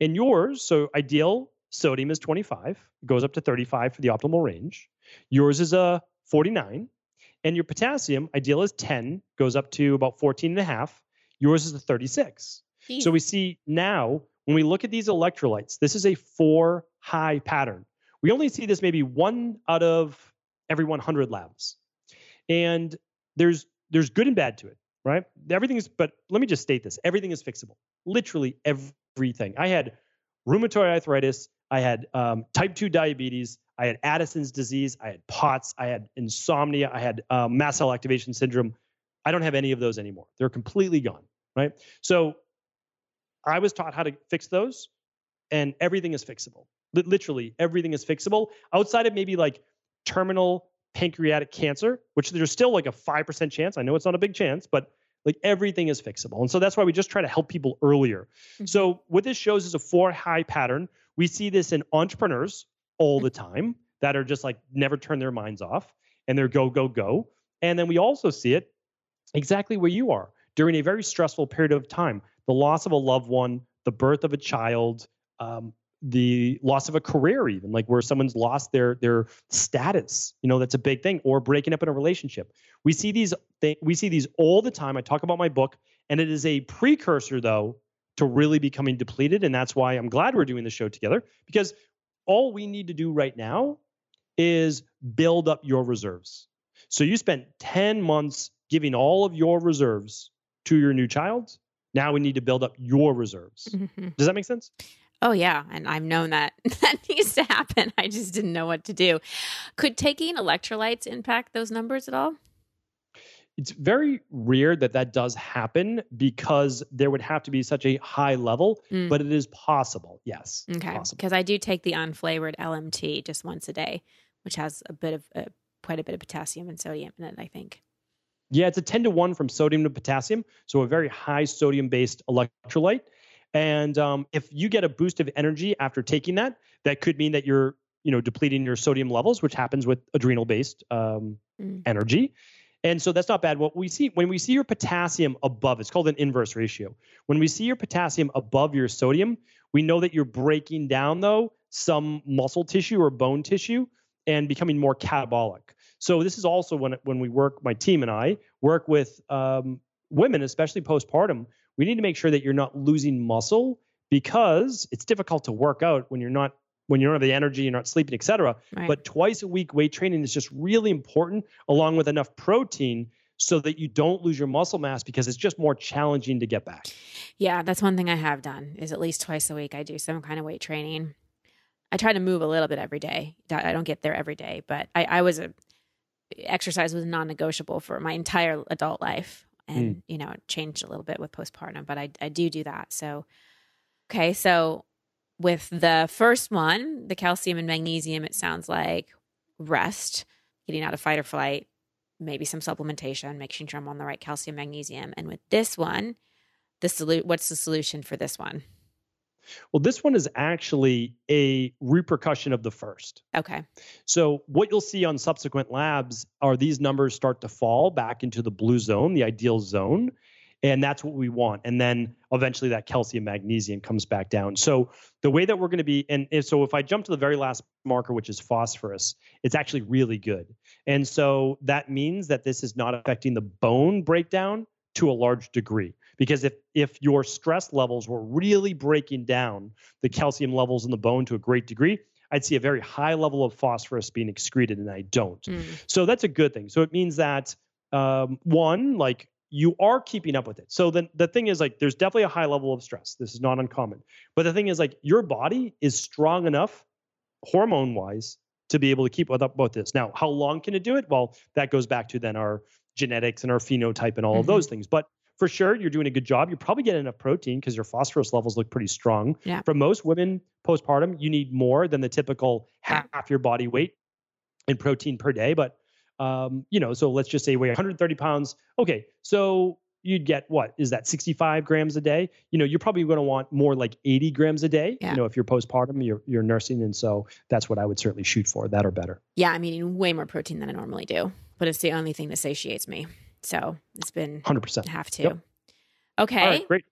In yours, so ideal sodium is 25, goes up to 35 for the optimal range. Yours is a 49, and your potassium ideal is 10, goes up to about 14 and a half. Yours is a 36. Jeez. So we see now when we look at these electrolytes, this is a four high pattern. We only see this maybe one out of every 100 labs and there's there's good and bad to it right everything is but let me just state this everything is fixable literally everything. I had rheumatoid arthritis. I had um, type 2 diabetes. I had Addison's disease. I had POTS. I had insomnia. I had um, mast cell activation syndrome. I don't have any of those anymore. They're completely gone. Right. So I was taught how to fix those, and everything is fixable. Literally, everything is fixable outside of maybe like terminal pancreatic cancer, which there's still like a 5% chance. I know it's not a big chance, but like everything is fixable. And so that's why we just try to help people earlier. Mm-hmm. So what this shows is a four high pattern. We see this in entrepreneurs all the time that are just like never turn their minds off and they're go, go, go. And then we also see it exactly where you are during a very stressful period of time the loss of a loved one, the birth of a child, um, the loss of a career even like where someone's lost their their status you know that's a big thing or breaking up in a relationship we see these th- we see these all the time i talk about my book and it is a precursor though to really becoming depleted and that's why i'm glad we're doing the show together because all we need to do right now is build up your reserves so you spent 10 months giving all of your reserves to your new child now we need to build up your reserves. Mm-hmm. Does that make sense? Oh yeah, and I've known that that needs to happen. I just didn't know what to do. Could taking electrolytes impact those numbers at all? It's very rare that that does happen because there would have to be such a high level, mm. but it is possible. Yes. Okay. Because I do take the unflavored LMT just once a day, which has a bit of uh, quite a bit of potassium and sodium in it. I think. Yeah, it's a 10 to 1 from sodium to potassium. So a very high sodium based electrolyte. And um, if you get a boost of energy after taking that, that could mean that you're, you know, depleting your sodium levels, which happens with adrenal based um, mm. energy. And so that's not bad. What we see when we see your potassium above, it's called an inverse ratio. When we see your potassium above your sodium, we know that you're breaking down though some muscle tissue or bone tissue and becoming more catabolic. So this is also when when we work, my team and I work with um, women, especially postpartum. We need to make sure that you're not losing muscle because it's difficult to work out when you're not when you don't have the energy, you're not sleeping, etc. Right. But twice a week weight training is just really important, along with enough protein so that you don't lose your muscle mass because it's just more challenging to get back. Yeah, that's one thing I have done is at least twice a week I do some kind of weight training. I try to move a little bit every day. I don't get there every day, but I, I was a exercise was non-negotiable for my entire adult life and mm. you know changed a little bit with postpartum but I, I do do that so okay so with the first one the calcium and magnesium it sounds like rest getting out of fight or flight maybe some supplementation making sure i'm on the right calcium magnesium and with this one the solu- what's the solution for this one well, this one is actually a repercussion of the first. Okay. So, what you'll see on subsequent labs are these numbers start to fall back into the blue zone, the ideal zone. And that's what we want. And then eventually that calcium magnesium comes back down. So, the way that we're going to be, and if, so if I jump to the very last marker, which is phosphorus, it's actually really good. And so that means that this is not affecting the bone breakdown to a large degree because if if your stress levels were really breaking down the calcium levels in the bone to a great degree i'd see a very high level of phosphorus being excreted and i don't. Mm. so that's a good thing. So it means that um, one like you are keeping up with it. So then the thing is like there's definitely a high level of stress. This is not uncommon. But the thing is like your body is strong enough hormone wise to be able to keep up with this. Now how long can it do it? Well that goes back to then our genetics and our phenotype and all mm-hmm. of those things. But for sure you're doing a good job. You're probably getting enough protein because your phosphorus levels look pretty strong. Yeah. For most women postpartum, you need more than the typical half your body weight in protein per day. But um, you know, so let's just say weigh 130 pounds. Okay, so you'd get what is that 65 grams a day? You know, you're probably going to want more like 80 grams a day. Yeah. You know, if you're postpartum, you're you're nursing, and so that's what I would certainly shoot for. That or better. Yeah, I'm eating way more protein than I normally do, but it's the only thing that satiates me. So it's been 100%. Have to. Yep. Okay. great.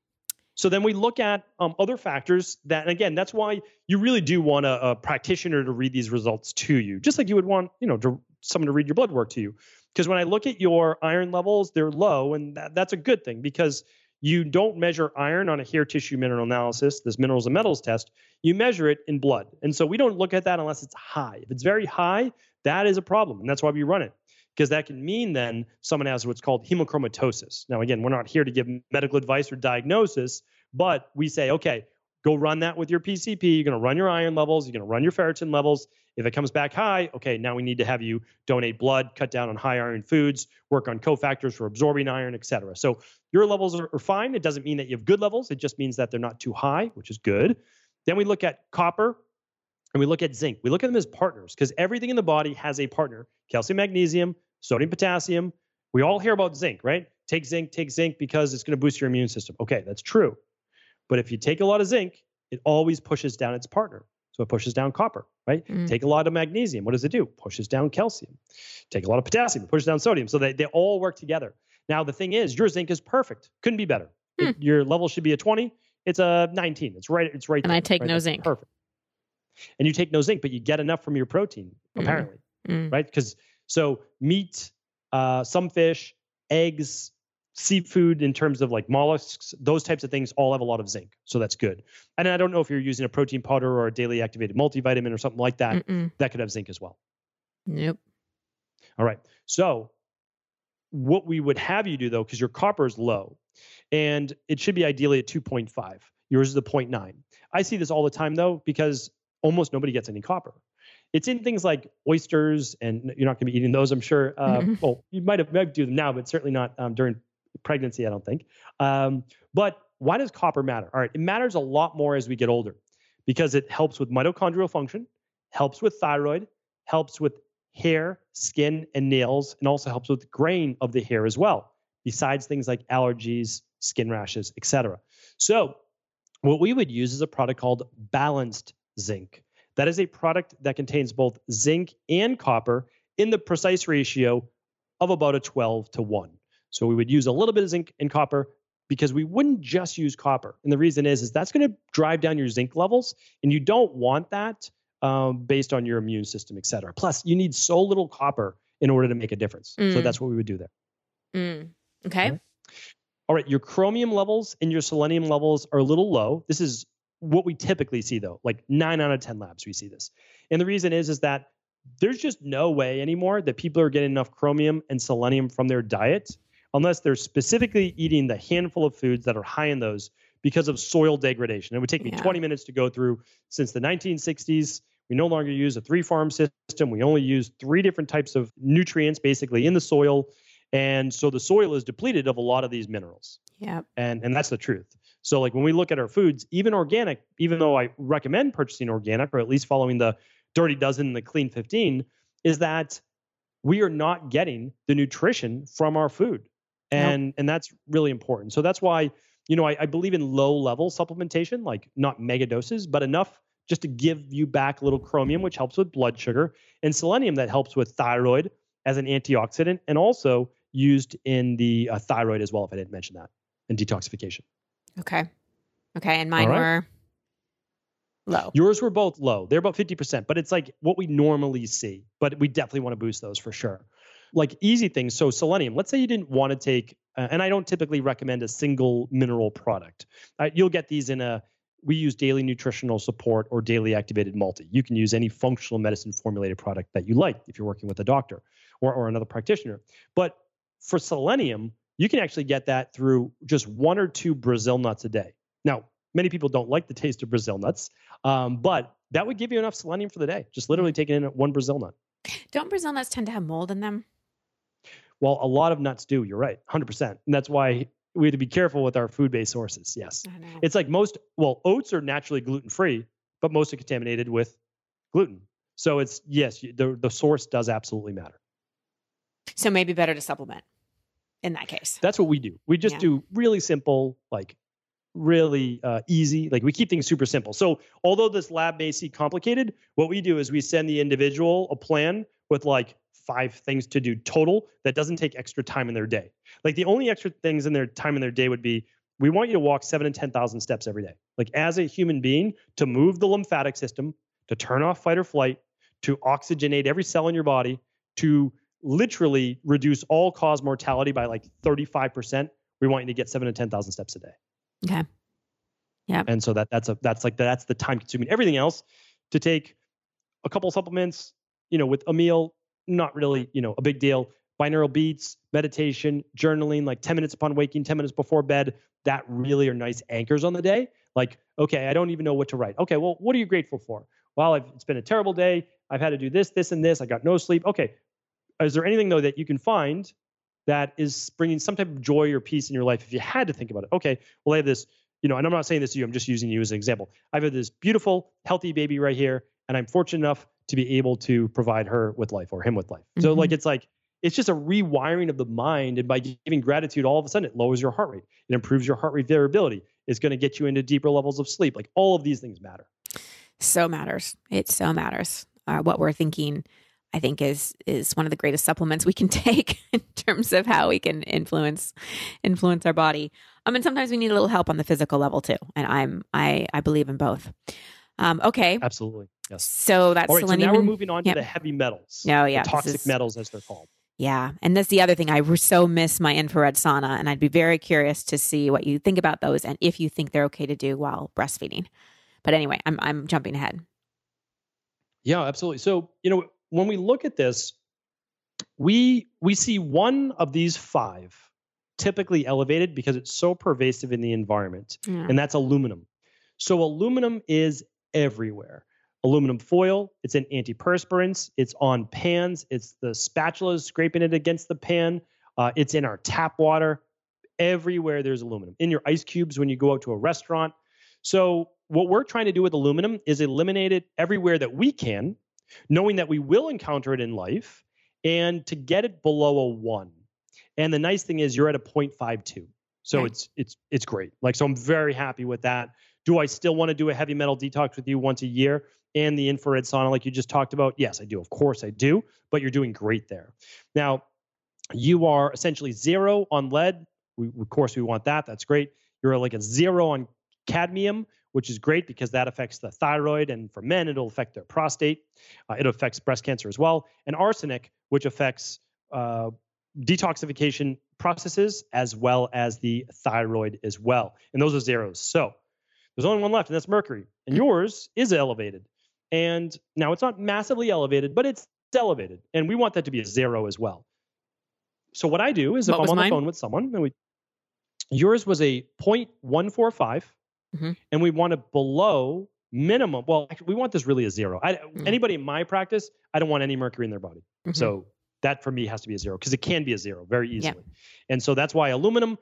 So then we look at um, other factors that, and again, that's why you really do want a, a, practitioner to read these results to you, just like you would want, you know, to, someone to read your blood work to you. Because when I look at your iron levels, they're low, and that, that's a good thing because you don't measure iron on a hair tissue mineral analysis, this minerals and metals test. You measure it in blood, and so we don't look at that unless it's high. If it's very high, that is a problem, and that's why we run it because that can mean then someone has what's called hemochromatosis. Now, again, we're not here to give medical advice or diagnosis, but we say, okay, go run that with your PCP. You're going to run your iron levels. You're going to run your ferritin levels. If it comes back high, okay, now we need to have you donate blood, cut down on high iron foods, work on cofactors for absorbing iron, et cetera. So your levels are, are fine. It doesn't mean that you have good levels. It just means that they're not too high, which is good. Then we look at copper and we look at zinc. We look at them as partners because everything in the body has a partner calcium, magnesium, sodium, potassium. We all hear about zinc, right? Take zinc, take zinc because it's going to boost your immune system. Okay, that's true. But if you take a lot of zinc, it always pushes down its partner. So it pushes down copper, right? Mm. Take a lot of magnesium. What does it do? Pushes down calcium. Take a lot of potassium. Pushes down sodium. So they, they all work together. Now, the thing is, your zinc is perfect. Couldn't be better. Mm. It, your level should be a 20. It's a 19. It's right. It's right. And there, I take right no there. zinc. Perfect. And you take no zinc, but you get enough from your protein, mm. apparently, mm. right? Because so meat, uh, some fish, eggs, seafood in terms of like mollusks, those types of things all have a lot of zinc. So that's good. And I don't know if you're using a protein powder or a daily activated multivitamin or something like that, Mm-mm. that could have zinc as well. Yep. All right. So what we would have you do though, because your copper is low and it should be ideally at 2.5. Yours is a 0.9. I see this all the time though, because almost nobody gets any copper. It's in things like oysters, and you're not going to be eating those, I'm sure. Uh, mm-hmm. Well, you might have might do them now, but certainly not um, during pregnancy, I don't think. Um, but why does copper matter? All right, it matters a lot more as we get older because it helps with mitochondrial function, helps with thyroid, helps with hair, skin, and nails, and also helps with grain of the hair as well, besides things like allergies, skin rashes, etc. So, what we would use is a product called balanced zinc. That is a product that contains both zinc and copper in the precise ratio of about a 12 to 1. So we would use a little bit of zinc and copper because we wouldn't just use copper. And the reason is, is that's going to drive down your zinc levels, and you don't want that um, based on your immune system, et cetera. Plus, you need so little copper in order to make a difference. Mm. So that's what we would do there. Mm. Okay. All right. Your chromium levels and your selenium levels are a little low. This is what we typically see, though. Like nine out of 10 labs, we see this. And the reason is, is that there's just no way anymore that people are getting enough chromium and selenium from their diet unless they're specifically eating the handful of foods that are high in those because of soil degradation. It would take me yeah. 20 minutes to go through since the 1960s. We no longer use a three farm system. We only use three different types of nutrients basically in the soil. And so the soil is depleted of a lot of these minerals. Yeah. And and that's the truth. So like when we look at our foods, even organic, even though I recommend purchasing organic or at least following the dirty dozen and the clean 15, is that we are not getting the nutrition from our food and and that's really important. So that's why you know I, I believe in low level supplementation, like not mega doses, but enough just to give you back a little chromium, which helps with blood sugar, and selenium that helps with thyroid as an antioxidant, and also used in the uh, thyroid as well. If I didn't mention that, and detoxification. Okay. Okay, and mine right. were low. Yours were both low. They're about 50%, but it's like what we normally see. But we definitely want to boost those for sure like easy things. So selenium, let's say you didn't want to take, uh, and I don't typically recommend a single mineral product. Uh, you'll get these in a, we use daily nutritional support or daily activated multi. You can use any functional medicine formulated product that you like if you're working with a doctor or, or another practitioner. But for selenium, you can actually get that through just one or two Brazil nuts a day. Now, many people don't like the taste of Brazil nuts, um, but that would give you enough selenium for the day. Just literally taking in one Brazil nut. Don't Brazil nuts tend to have mold in them? Well, a lot of nuts do. You're right, 100%. And that's why we have to be careful with our food-based sources. Yes, it's like most. Well, oats are naturally gluten-free, but most are contaminated with gluten. So it's yes, the the source does absolutely matter. So maybe better to supplement in that case. That's what we do. We just yeah. do really simple, like really uh, easy. Like we keep things super simple. So although this lab may seem complicated, what we do is we send the individual a plan with like five things to do total that doesn't take extra time in their day. Like the only extra things in their time in their day would be we want you to walk seven and 10,000 steps every day. Like as a human being, to move the lymphatic system, to turn off fight or flight, to oxygenate every cell in your body, to literally reduce all cause mortality by like 35%. We want you to get seven to 10,000 steps a day. Okay. Yeah. And so that that's a that's like that's the time consuming. Everything else to take a couple supplements, you know, with a meal, not really, you know, a big deal. Binaural beats, meditation, journaling, like 10 minutes upon waking, 10 minutes before bed, that really are nice anchors on the day. Like, okay, I don't even know what to write. Okay, well, what are you grateful for? Well, I've, it's been a terrible day. I've had to do this, this, and this. I got no sleep. Okay, is there anything though that you can find that is bringing some type of joy or peace in your life if you had to think about it? Okay, well, I have this, you know, and I'm not saying this to you. I'm just using you as an example. I've had this beautiful, healthy baby right here, and I'm fortunate enough to be able to provide her with life or him with life. Mm-hmm. So like, it's like it's just a rewiring of the mind. And by giving gratitude, all of a sudden it lowers your heart rate. It improves your heart rate variability. It's going to get you into deeper levels of sleep. Like all of these things matter. So matters. It so matters. Uh, what we're thinking, I think, is is one of the greatest supplements we can take in terms of how we can influence influence our body. I mean, sometimes we need a little help on the physical level too, and I'm I I believe in both. Um, okay. Absolutely. Yes. So that's All right, selenium. So now we're moving on to the heavy metals. No, oh, yeah. toxic is, metals, as they're called. Yeah. And that's the other thing. I so miss my infrared sauna. And I'd be very curious to see what you think about those and if you think they're okay to do while breastfeeding. But anyway, I'm, I'm jumping ahead. Yeah, absolutely. So, you know, when we look at this, we we see one of these five typically elevated because it's so pervasive in the environment, yeah. and that's aluminum. So aluminum is everywhere aluminum foil. It's in antiperspirants. It's on pans. It's the spatulas scraping it against the pan. Uh, it's in our tap water. Everywhere there's aluminum. In your ice cubes when you go out to a restaurant. So, what we're trying to do with aluminum is eliminate it everywhere that we can, knowing that we will encounter it in life, and to get it below a one. And the nice thing is you're at a 0.52. So right. it's it's it's great. Like so I'm very happy with that. Do I still want to do a heavy metal detox with you once a year? and the infrared sauna, like you just talked about? Yes, I do. Of course, I do. But you're doing great there. Now, you are essentially zero on lead. We, of course, we want that. That's great. You're like a zero on cadmium, which is great because that affects the thyroid. And for men, it'll affect their prostate. Uh, it affects breast cancer as well. And arsenic, which affects uh, detoxification processes as well as the thyroid as well. And those are zeros. So there's only one left, and that's mercury. And yours is elevated. And now it's not massively elevated, but it's elevated. And we want that to be a zero as well. So what I do is if I'm on mine? the phone with someone and we yours was a 0.145 mm-hmm. and we want it below minimum. Well, we want this really a zero. I, mm-hmm. Anybody in my practice, I don't want any mercury in their body. Mm-hmm. So that for me has to be a zero because it can be a zero very easily. Yeah. And so that's why aluminum.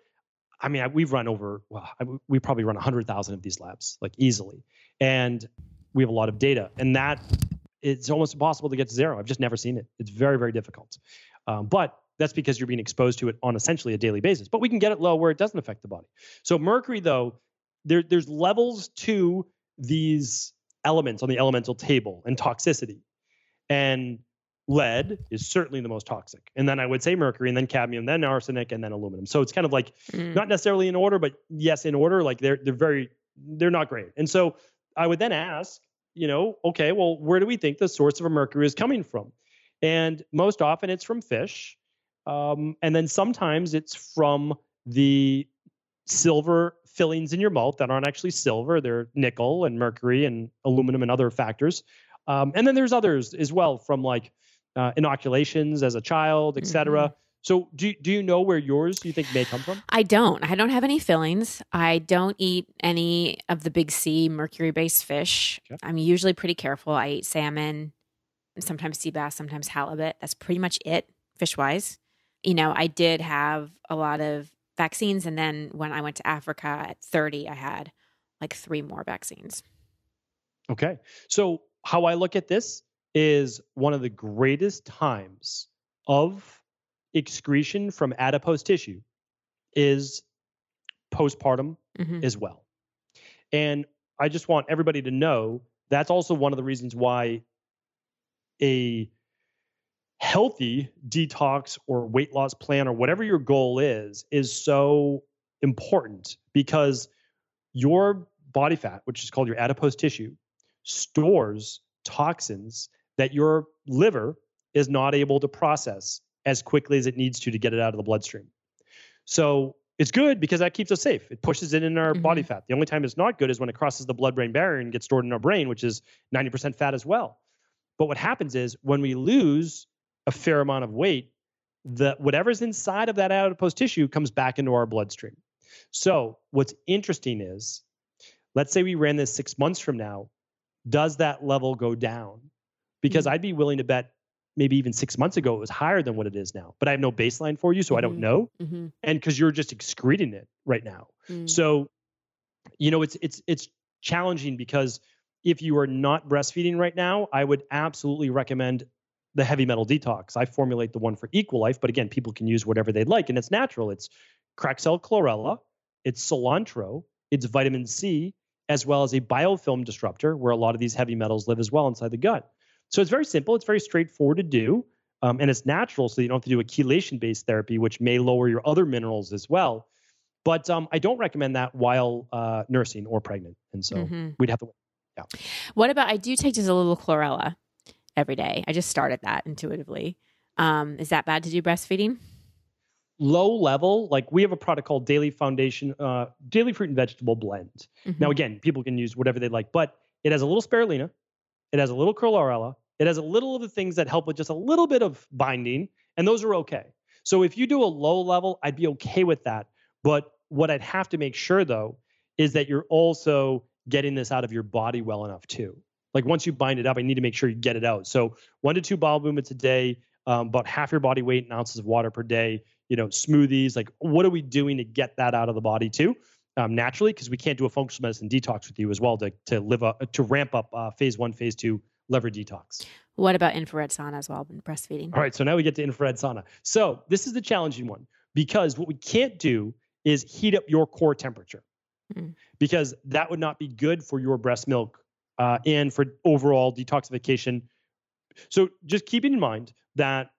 I mean, I, we've run over. Well, I, we probably run hundred thousand of these labs like easily, and we have a lot of data, and that it's almost impossible to get to zero. I've just never seen it. It's very, very difficult. Um, but that's because you're being exposed to it on essentially a daily basis. But we can get it low where it doesn't affect the body. So mercury, though, there, there's levels to these elements on the elemental table and toxicity. And lead is certainly the most toxic. And then I would say mercury, and then cadmium, then arsenic, and then aluminum. So it's kind of like mm. not necessarily in order, but yes, in order. Like they're they're very they're not great. And so I would then ask, you know, okay, well, where do we think the source of a mercury is coming from? And most often it's from fish. Um, and then sometimes it's from the silver fillings in your mouth that aren't actually silver. They're nickel and mercury and aluminum and other factors. Um, and then there's others as well from like uh, inoculations as a child, et cetera. Mm-hmm. So do do you know where yours you think may come from? I don't. I don't have any fillings. I don't eat any of the big sea mercury based fish. Okay. I'm usually pretty careful. I eat salmon, sometimes sea bass, sometimes halibut. That's pretty much it fish wise. You know, I did have a lot of vaccines and then when I went to Africa at 30, I had like three more vaccines. Okay. So how I look at this is one of the greatest times of excretion from adipose tissue is postpartum mm-hmm. as well. And I just want everybody to know that's also one of the reasons why a healthy detox or weight loss plan or whatever your goal is is so important because your body fat, which is called your adipose tissue, stores toxins that your liver is not able to process as quickly as it needs to to get it out of the bloodstream. So it's good because that keeps us safe. It pushes it in our mm-hmm. body fat. The only time it's not good is when it crosses the blood brain barrier and gets stored in our brain, which is 90% fat as well. But what happens is when we lose a fair amount of weight, the whatever's inside of that adipose tissue comes back into our bloodstream. So what's interesting is let's say we ran this six months from now, does that level go down? Because mm-hmm. I'd be willing to bet maybe even six months ago it was higher than what it is now, but I have no baseline for you, so mm-hmm. I don't mm-hmm. know. Mm-hmm. And because you're just excreting it right now, mm. so you know it's it's it's challenging because if you are not breastfeeding right now, I would absolutely recommend the heavy metal detox. I formulate the one for Equal Life, but again, people can use whatever they'd like, and it's natural. It's cracked cell chlorella, it's cilantro, it's vitamin C, as well as a biofilm disruptor, where a lot of these heavy metals live as well inside the gut. So it's very simple. It's very straightforward to do, um, and it's natural, so you don't have to do a chelation-based therapy, which may lower your other minerals as well. But um, I don't recommend that while uh, nursing or pregnant, and so mm-hmm. we'd have to. Yeah. What about I do take just a little chlorella every day. I just started that intuitively. Um, is that bad to do breastfeeding? Low level, like we have a product called Daily Foundation, uh, Daily Fruit and Vegetable Blend. Mm-hmm. Now, again, people can use whatever they like, but it has a little spirulina, it has a little chlorella, it has a little of the things that help with just a little bit of binding, and those are okay. So if you do a low level, I'd be okay with that. But what I'd have to make sure though is that you're also getting this out of your body well enough too. Like once you bind it up, I need to make sure you get it out. So one to two bowel movements a day, um, about half your body weight in ounces of water per day. You know, smoothies. Like, what are we doing to get that out of the body too? Um, naturally, because we can't do a functional medicine detox with you as well to to live up to ramp up uh, phase one, phase two liver detox. What about infrared sauna as well when breastfeeding? All right, so now we get to infrared sauna. So this is the challenging one because what we can't do is heat up your core temperature mm. because that would not be good for your breast milk uh, and for overall detoxification. So just keeping in mind that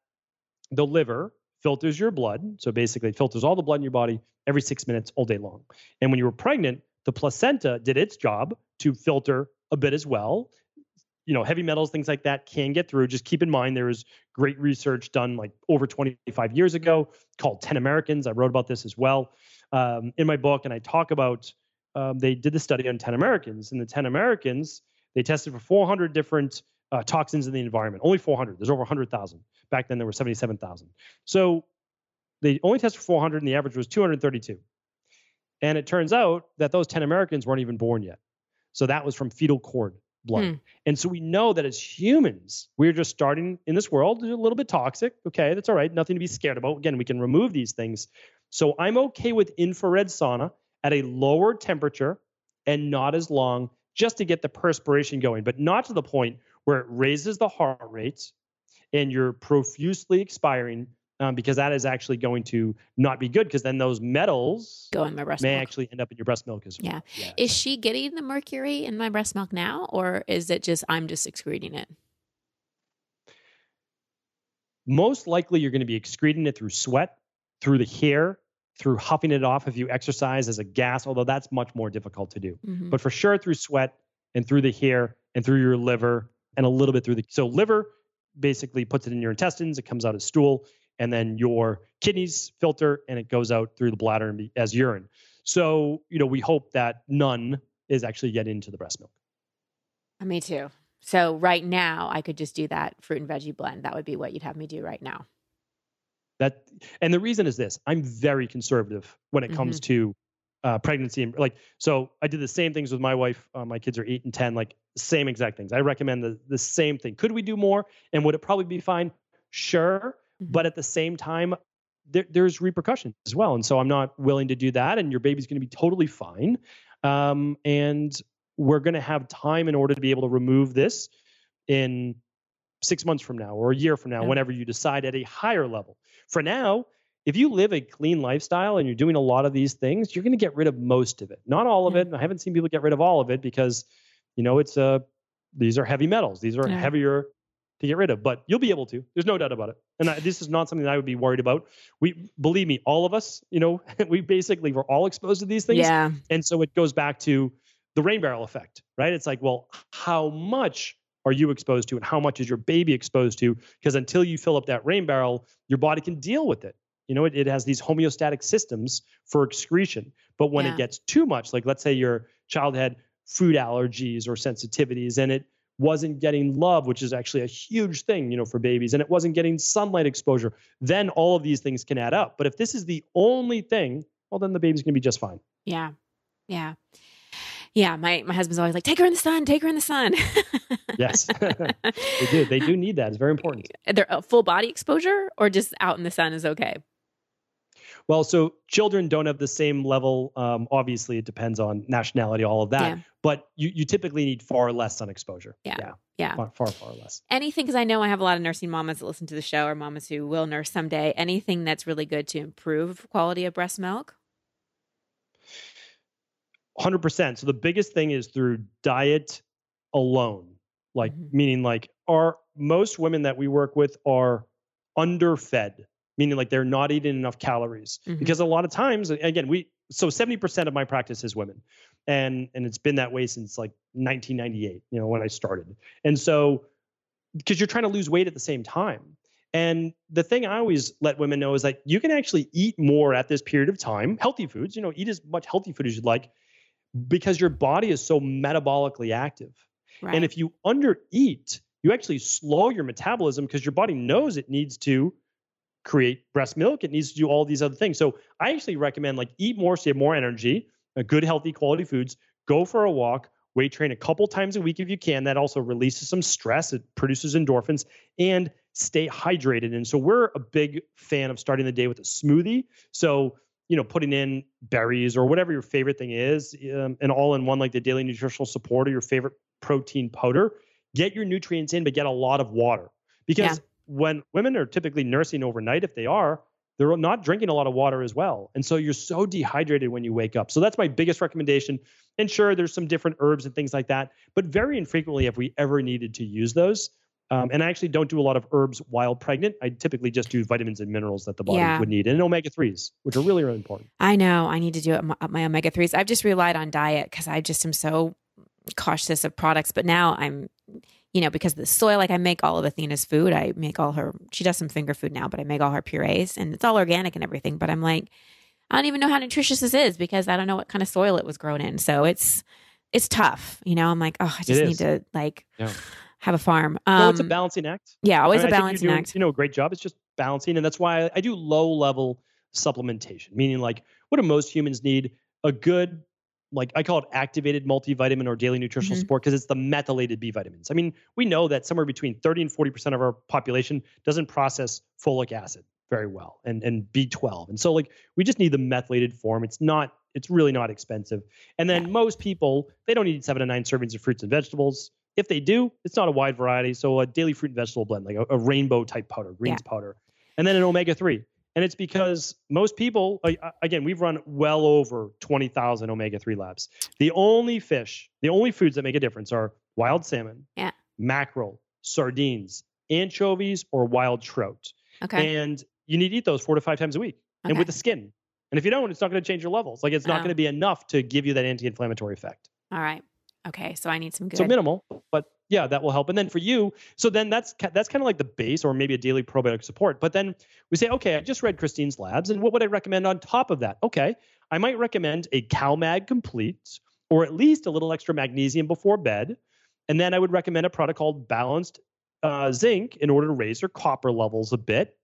the liver filters your blood. So basically, it filters all the blood in your body every six minutes all day long. And when you were pregnant, the placenta did its job to filter a bit as well. You know, heavy metals, things like that can get through. Just keep in mind there is great research done like over 25 years ago called 10 Americans. I wrote about this as well um, in my book, and I talk about um, they did the study on 10 Americans, and the 10 Americans they tested for 400 different uh, toxins in the environment. Only 400. There's over 100,000. Back then there were 77,000. So they only tested for 400, and the average was 232. And it turns out that those 10 Americans weren't even born yet. So that was from fetal cord blood. Hmm. And so we know that as humans, we're just starting in this world a little bit toxic. Okay, that's all right. Nothing to be scared about. Again, we can remove these things. So I'm okay with infrared sauna at a lower temperature and not as long just to get the perspiration going, but not to the point where it raises the heart rate and you're profusely expiring um, because that is actually going to not be good because then those metals go in my breast may milk. actually end up in your breast milk as well. Yeah. yeah. Is she getting the mercury in my breast milk now, or is it just I'm just excreting it? Most likely, you're going to be excreting it through sweat, through the hair, through huffing it off if you exercise as a gas, although that's much more difficult to do. Mm-hmm. But for sure through sweat and through the hair and through your liver and a little bit through the so liver basically puts it in your intestines, it comes out as stool, and then your kidneys filter and it goes out through the bladder as urine. So, you know, we hope that none is actually getting into the breast milk. Me too. So right now I could just do that fruit and veggie blend. That would be what you'd have me do right now. That and the reason is this: I'm very conservative when it comes mm-hmm. to uh, pregnancy and like. So I did the same things with my wife. Uh, my kids are eight and ten, like same exact things. I recommend the the same thing. Could we do more? And would it probably be fine? Sure, mm-hmm. but at the same time, there, there's repercussions as well. And so I'm not willing to do that. And your baby's going to be totally fine. Um, and we're going to have time in order to be able to remove this in six months from now or a year from now, yeah. whenever you decide at a higher level. For now, if you live a clean lifestyle and you're doing a lot of these things, you're going to get rid of most of it. Not all of it. I haven't seen people get rid of all of it because, you know, it's a uh, these are heavy metals. These are yeah. heavier to get rid of, but you'll be able to. There's no doubt about it. And I, this is not something that I would be worried about. We believe me, all of us, you know, we basically were all exposed to these things. Yeah. And so it goes back to the rain barrel effect, right? It's like, well, how much are you exposed to and how much is your baby exposed to? Because until you fill up that rain barrel, your body can deal with it. You know, it, it has these homeostatic systems for excretion. But when yeah. it gets too much, like let's say your child had food allergies or sensitivities and it wasn't getting love, which is actually a huge thing, you know, for babies, and it wasn't getting sunlight exposure, then all of these things can add up. But if this is the only thing, well, then the baby's going to be just fine. Yeah. Yeah. Yeah, my my husband's always like, take her in the sun, take her in the sun. yes, they do. They do need that. It's very important. They're a full body exposure, or just out in the sun is okay. Well, so children don't have the same level. Um, obviously, it depends on nationality, all of that. Yeah. But you, you typically need far less sun exposure. Yeah. Yeah. yeah. Far, far, far less. Anything, because I know I have a lot of nursing mamas that listen to the show or mamas who will nurse someday. Anything that's really good to improve quality of breast milk? 100%. So the biggest thing is through diet alone. Like, mm-hmm. meaning, like, are most women that we work with are underfed meaning like they're not eating enough calories mm-hmm. because a lot of times again we so 70% of my practice is women and and it's been that way since like 1998 you know when i started and so because you're trying to lose weight at the same time and the thing i always let women know is that you can actually eat more at this period of time healthy foods you know eat as much healthy food as you'd like because your body is so metabolically active right. and if you undereat you actually slow your metabolism because your body knows it needs to create breast milk. It needs to do all these other things. So I actually recommend like eat more so you have more energy, a good healthy quality foods, go for a walk, weight train a couple times a week if you can. That also releases some stress. It produces endorphins and stay hydrated. And so we're a big fan of starting the day with a smoothie. So you know, putting in berries or whatever your favorite thing is, um, and all in one, like the daily nutritional support or your favorite protein powder. Get your nutrients in, but get a lot of water because when women are typically nursing overnight, if they are, they're not drinking a lot of water as well. And so you're so dehydrated when you wake up. So that's my biggest recommendation. And sure, there's some different herbs and things like that, but very infrequently have we ever needed to use those. Um, and I actually don't do a lot of herbs while pregnant. I typically just do vitamins and minerals that the body yeah. would need and omega 3s, which are really, really important. I know. I need to do it, my omega 3s. I've just relied on diet because I just am so cautious of products. But now I'm you know, because the soil, like I make all of Athena's food. I make all her, she does some finger food now, but I make all her purees and it's all organic and everything. But I'm like, I don't even know how nutritious this is because I don't know what kind of soil it was grown in. So it's, it's tough. You know, I'm like, oh, I just need to like yeah. Have a farm. Um, no, it's a um, balancing act. Yeah, always I mean, a balancing doing, act. You know, a great job. It's just balancing. And that's why I do low level supplementation, meaning like, what do most humans need? A good like I call it activated multivitamin or daily nutritional mm-hmm. support because it's the methylated B vitamins. I mean, we know that somewhere between 30 and 40% of our population doesn't process folic acid very well and, and B12. And so like we just need the methylated form. It's not, it's really not expensive. And then yeah. most people, they don't need seven to nine servings of fruits and vegetables. If they do, it's not a wide variety. So a daily fruit and vegetable blend, like a, a rainbow type powder, greens yeah. powder, and then an omega 3. And it's because most people, again, we've run well over 20,000 omega 3 labs. The only fish, the only foods that make a difference are wild salmon, yeah. mackerel, sardines, anchovies, or wild trout. Okay. And you need to eat those four to five times a week okay. and with the skin. And if you don't, it's not going to change your levels. Like it's not oh. going to be enough to give you that anti inflammatory effect. All right. Okay. So I need some good. So minimal, but yeah, that will help. And then for you, so then that's that's kind of like the base or maybe a daily probiotic support. But then we say, okay, I just read Christine's labs, and what would I recommend on top of that? Okay, I might recommend a CalMag Complete or at least a little extra magnesium before bed. And then I would recommend a product called Balanced uh, Zinc in order to raise her copper levels a bit.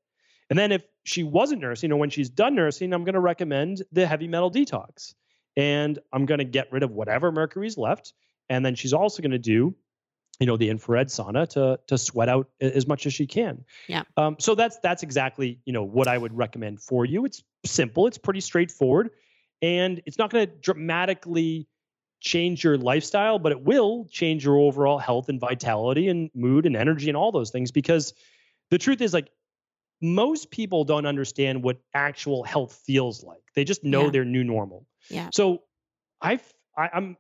And then if she wasn't nursing or when she's done nursing, I'm going to recommend the heavy metal detox. And I'm going to get rid of whatever mercury's left. And then she's also going to do you know the infrared sauna to to sweat out as much as she can yeah um, so that's that's exactly you know what i would recommend for you it's simple it's pretty straightforward and it's not going to dramatically change your lifestyle but it will change your overall health and vitality and mood and energy and all those things because the truth is like most people don't understand what actual health feels like they just know yeah. their new normal yeah so i've I, i'm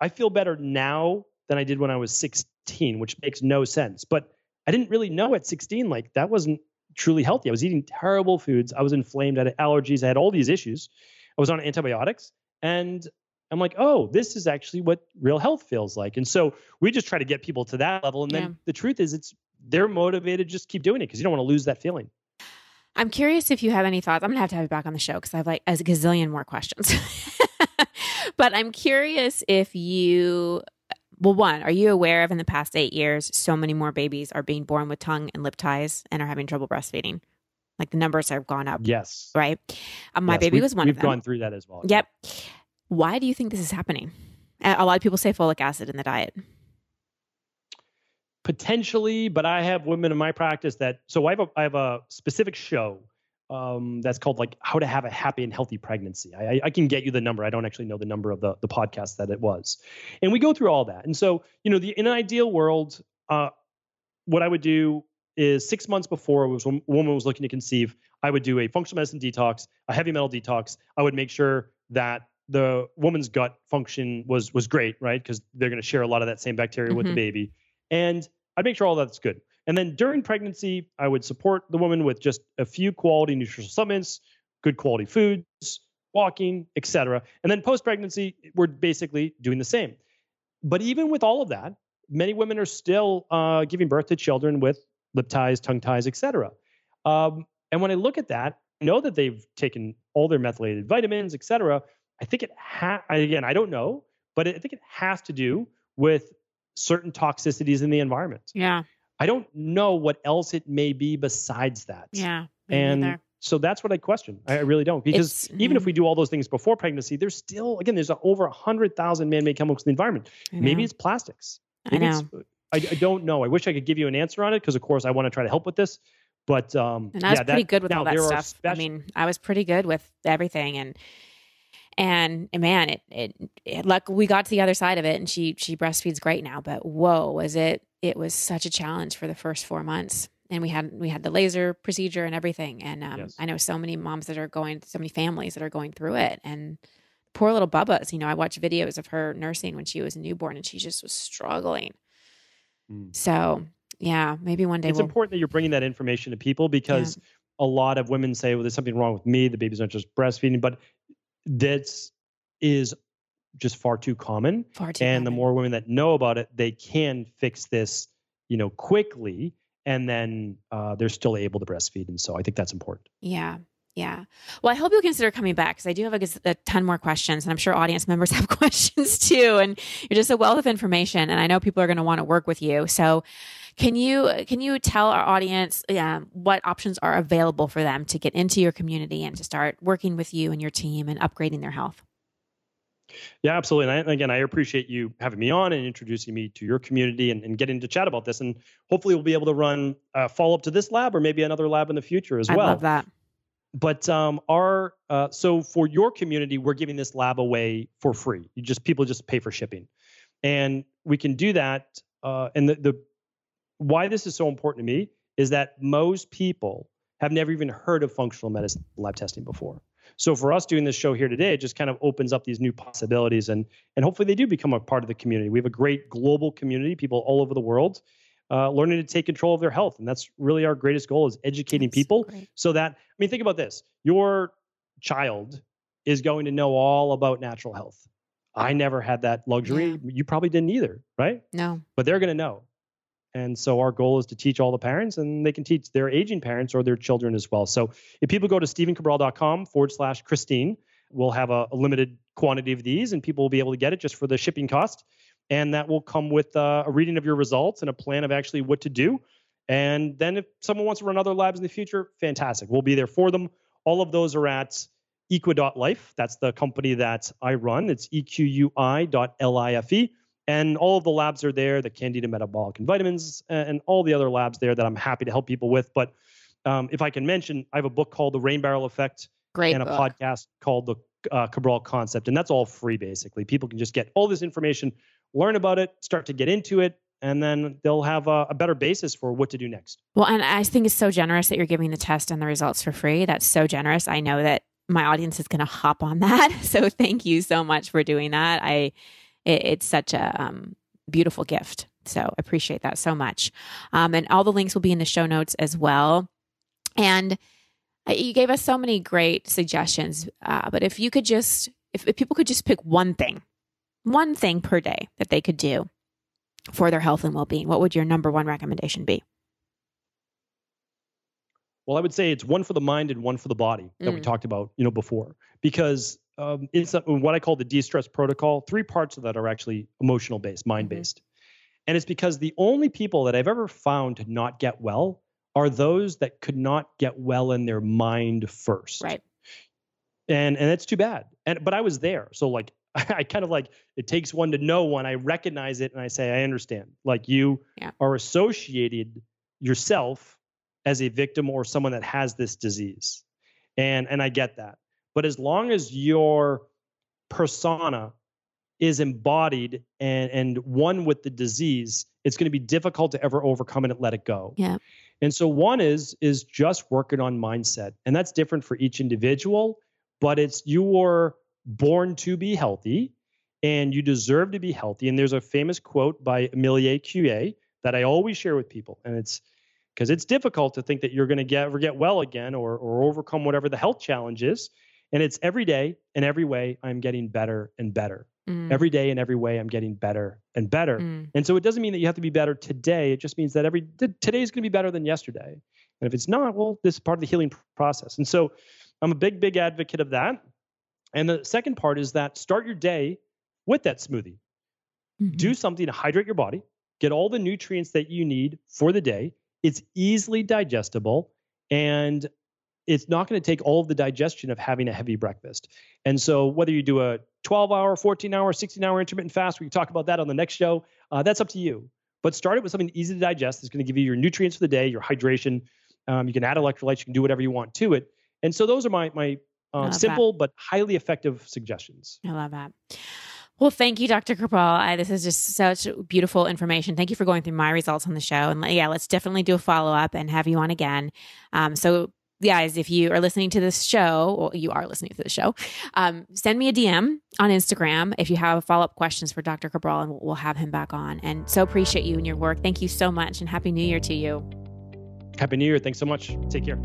i feel better now than I did when I was 16, which makes no sense. But I didn't really know at 16, like that wasn't truly healthy. I was eating terrible foods. I was inflamed. I had allergies. I had all these issues. I was on antibiotics. And I'm like, oh, this is actually what real health feels like. And so we just try to get people to that level. And then yeah. the truth is, it's they're motivated to just keep doing it because you don't want to lose that feeling. I'm curious if you have any thoughts. I'm gonna have to have you back on the show because I have like a gazillion more questions. but I'm curious if you well, one, are you aware of in the past eight years, so many more babies are being born with tongue and lip ties and are having trouble breastfeeding? Like the numbers have gone up. Yes. Right. Um, my yes, baby was one of them. We've gone through that as well. Yep. Why do you think this is happening? A lot of people say folic acid in the diet. Potentially, but I have women in my practice that so I have a I have a specific show um, that's called like how to have a happy and healthy pregnancy. I, I, can get you the number. I don't actually know the number of the, the podcast that it was. And we go through all that. And so, you know, the, in an ideal world, uh, what I would do is six months before was when a woman was looking to conceive, I would do a functional medicine detox, a heavy metal detox. I would make sure that the woman's gut function was was great, right? Because they're going to share a lot of that same bacteria mm-hmm. with the mm-hmm. baby. And I'd make sure all that's good. And then during pregnancy, I would support the woman with just a few quality nutritional supplements, good quality foods, walking, etc. And then post pregnancy, we're basically doing the same. But even with all of that, many women are still uh, giving birth to children with lip ties, tongue ties, etc. Um, and when I look at that, I know that they've taken all their methylated vitamins, etc. I think it ha- again, I don't know, but I think it has to do with certain toxicities in the environment. Yeah. I don't know what else it may be besides that. Yeah. And either. so that's what I question. I really don't because it's, even mm. if we do all those things before pregnancy, there's still again there's over a hundred thousand man-made chemicals in the environment. Maybe it's plastics. Maybe I know. I, I, don't know. I wish I could give you an answer on it because of course I want to try to help with this. But um, and I was yeah, pretty that, good with all that stuff. Special- I mean, I was pretty good with everything and and, and man, it, it, it luck we got to the other side of it, and she she breastfeeds great now. But whoa, was it it was such a challenge for the first four months. And we had we had the laser procedure and everything. And um, yes. I know so many moms that are going, so many families that are going through it. And poor little Bubba's, you know, I watched videos of her nursing when she was a newborn, and she just was struggling. Mm. So yeah, maybe one day it's we'll... important that you're bringing that information to people because yeah. a lot of women say, "Well, there's something wrong with me. The baby's not just breastfeeding," but that is is just far too common. Far too and common. the more women that know about it, they can fix this, you know, quickly, and then uh, they're still able to breastfeed. And so I think that's important. Yeah. Yeah. Well, I hope you'll consider coming back because I do have a, a, ton more questions, and I'm sure audience members have questions too. And you're just a wealth of information, and I know people are going to want to work with you. So, can you can you tell our audience um, what options are available for them to get into your community and to start working with you and your team and upgrading their health? Yeah, absolutely. And I, again, I appreciate you having me on and introducing me to your community and, and getting to chat about this. And hopefully, we'll be able to run a follow up to this lab or maybe another lab in the future as I well. I love that. But um, our uh, so for your community, we're giving this lab away for free. You just people just pay for shipping, and we can do that. Uh, and the, the why this is so important to me is that most people have never even heard of functional medicine lab testing before. So for us doing this show here today, it just kind of opens up these new possibilities and and hopefully they do become a part of the community. We have a great global community, people all over the world. Uh, learning to take control of their health, and that's really our greatest goal: is educating that's people so that I mean, think about this: your child is going to know all about natural health. I never had that luxury. Yeah. You probably didn't either, right? No. But they're going to know. And so our goal is to teach all the parents and they can teach their aging parents or their children as well. So if people go to stephencabral.com forward slash Christine, we'll have a, a, limited quantity of these and people will be able to get it just for the shipping cost. And that will come with uh, a reading of your results and a plan of actually what to do. And then if someone wants to run other labs in the future, fantastic. We'll be there for them. All of those are at equi.life. That's the company that I run. It's equi.life. And all of the labs are there, the Candida Metabolic and Vitamins, and all the other labs there that I'm happy to help people with. But um, if I can mention, I have a book called The Rain Barrel Effect Great and book. a podcast called The uh, Cabral Concept. And that's all free, basically. People can just get all this information, learn about it, start to get into it, and then they'll have a, a, better basis for what to do next. Well, and I think it's so generous that you're giving the test and the results for free. That's so generous. I know that my audience is going to hop on that. So thank you so much for doing that. I it, it's such a um, beautiful gift. So appreciate that so much. Um, and all the links will be in the show notes as well. And uh, you gave us so many great suggestions. Uh, but if you could just, if, if people could just pick one thing, one thing per day that they could do for their health and well being, what would your number one recommendation be? Well, I would say it's one for the mind and one for the body that mm. we talked about, you know, before, because um, it's what I call the de-stress protocol. Three parts of that are actually emotional based, mind based, mm-hmm. and it's because the only people that I've ever found to not get well are those that could not get well in their mind first. Right. And and that's too bad. And but I was there, so like I kind of like it takes one to know one. I recognize it and I say, I understand. Like you yeah. are associated yourself as a victim or someone that has this disease. And and I get that. But as long as your persona is embodied and and one with the disease, it's going to be difficult to ever overcome it and let it go. Yeah. And so one is is just working on mindset. And that's different for each individual, but it's your born to be healthy and you deserve to be healthy. And there's a famous quote by Emile Coué that I always share with people. And it's because it's difficult to think that you're going to get ever get well again or, or overcome whatever the health challenge is. And it's every day and every way I'm getting better and better. Mm. Every day and every way I'm getting better and better. Mm. And so it doesn't mean that you have to be better today. It just means that every today is going to be better than yesterday. And if it's not, well, this is part of the healing process. And so I'm a big, big advocate of that. And the second part is that start your day with that smoothie. Mm-hmm. Do something to hydrate your body, get all the nutrients that you need for the day. It's easily digestible and it's not going to take all of the digestion of having a heavy breakfast. And so, whether you do a 12 hour, 14 hour, 16 hour intermittent fast, we can talk about that on the next show. Uh, that's up to you. But start it with something easy to digest that's going to give you your nutrients for the day, your hydration. Um, you can add electrolytes, you can do whatever you want to it. And so, those are my, my um, simple that. but highly effective suggestions. I love that. Well, thank you, Dr. Cabral. I, this is just such beautiful information. Thank you for going through my results on the show. And yeah, let's definitely do a follow up and have you on again. Um, so, guys, if you are listening to this show, you are listening to the show, um, send me a DM on Instagram if you have follow up questions for Dr. Cabral, and we'll have him back on. And so appreciate you and your work. Thank you so much, and Happy New Year to you. Happy New Year. Thanks so much. Take care.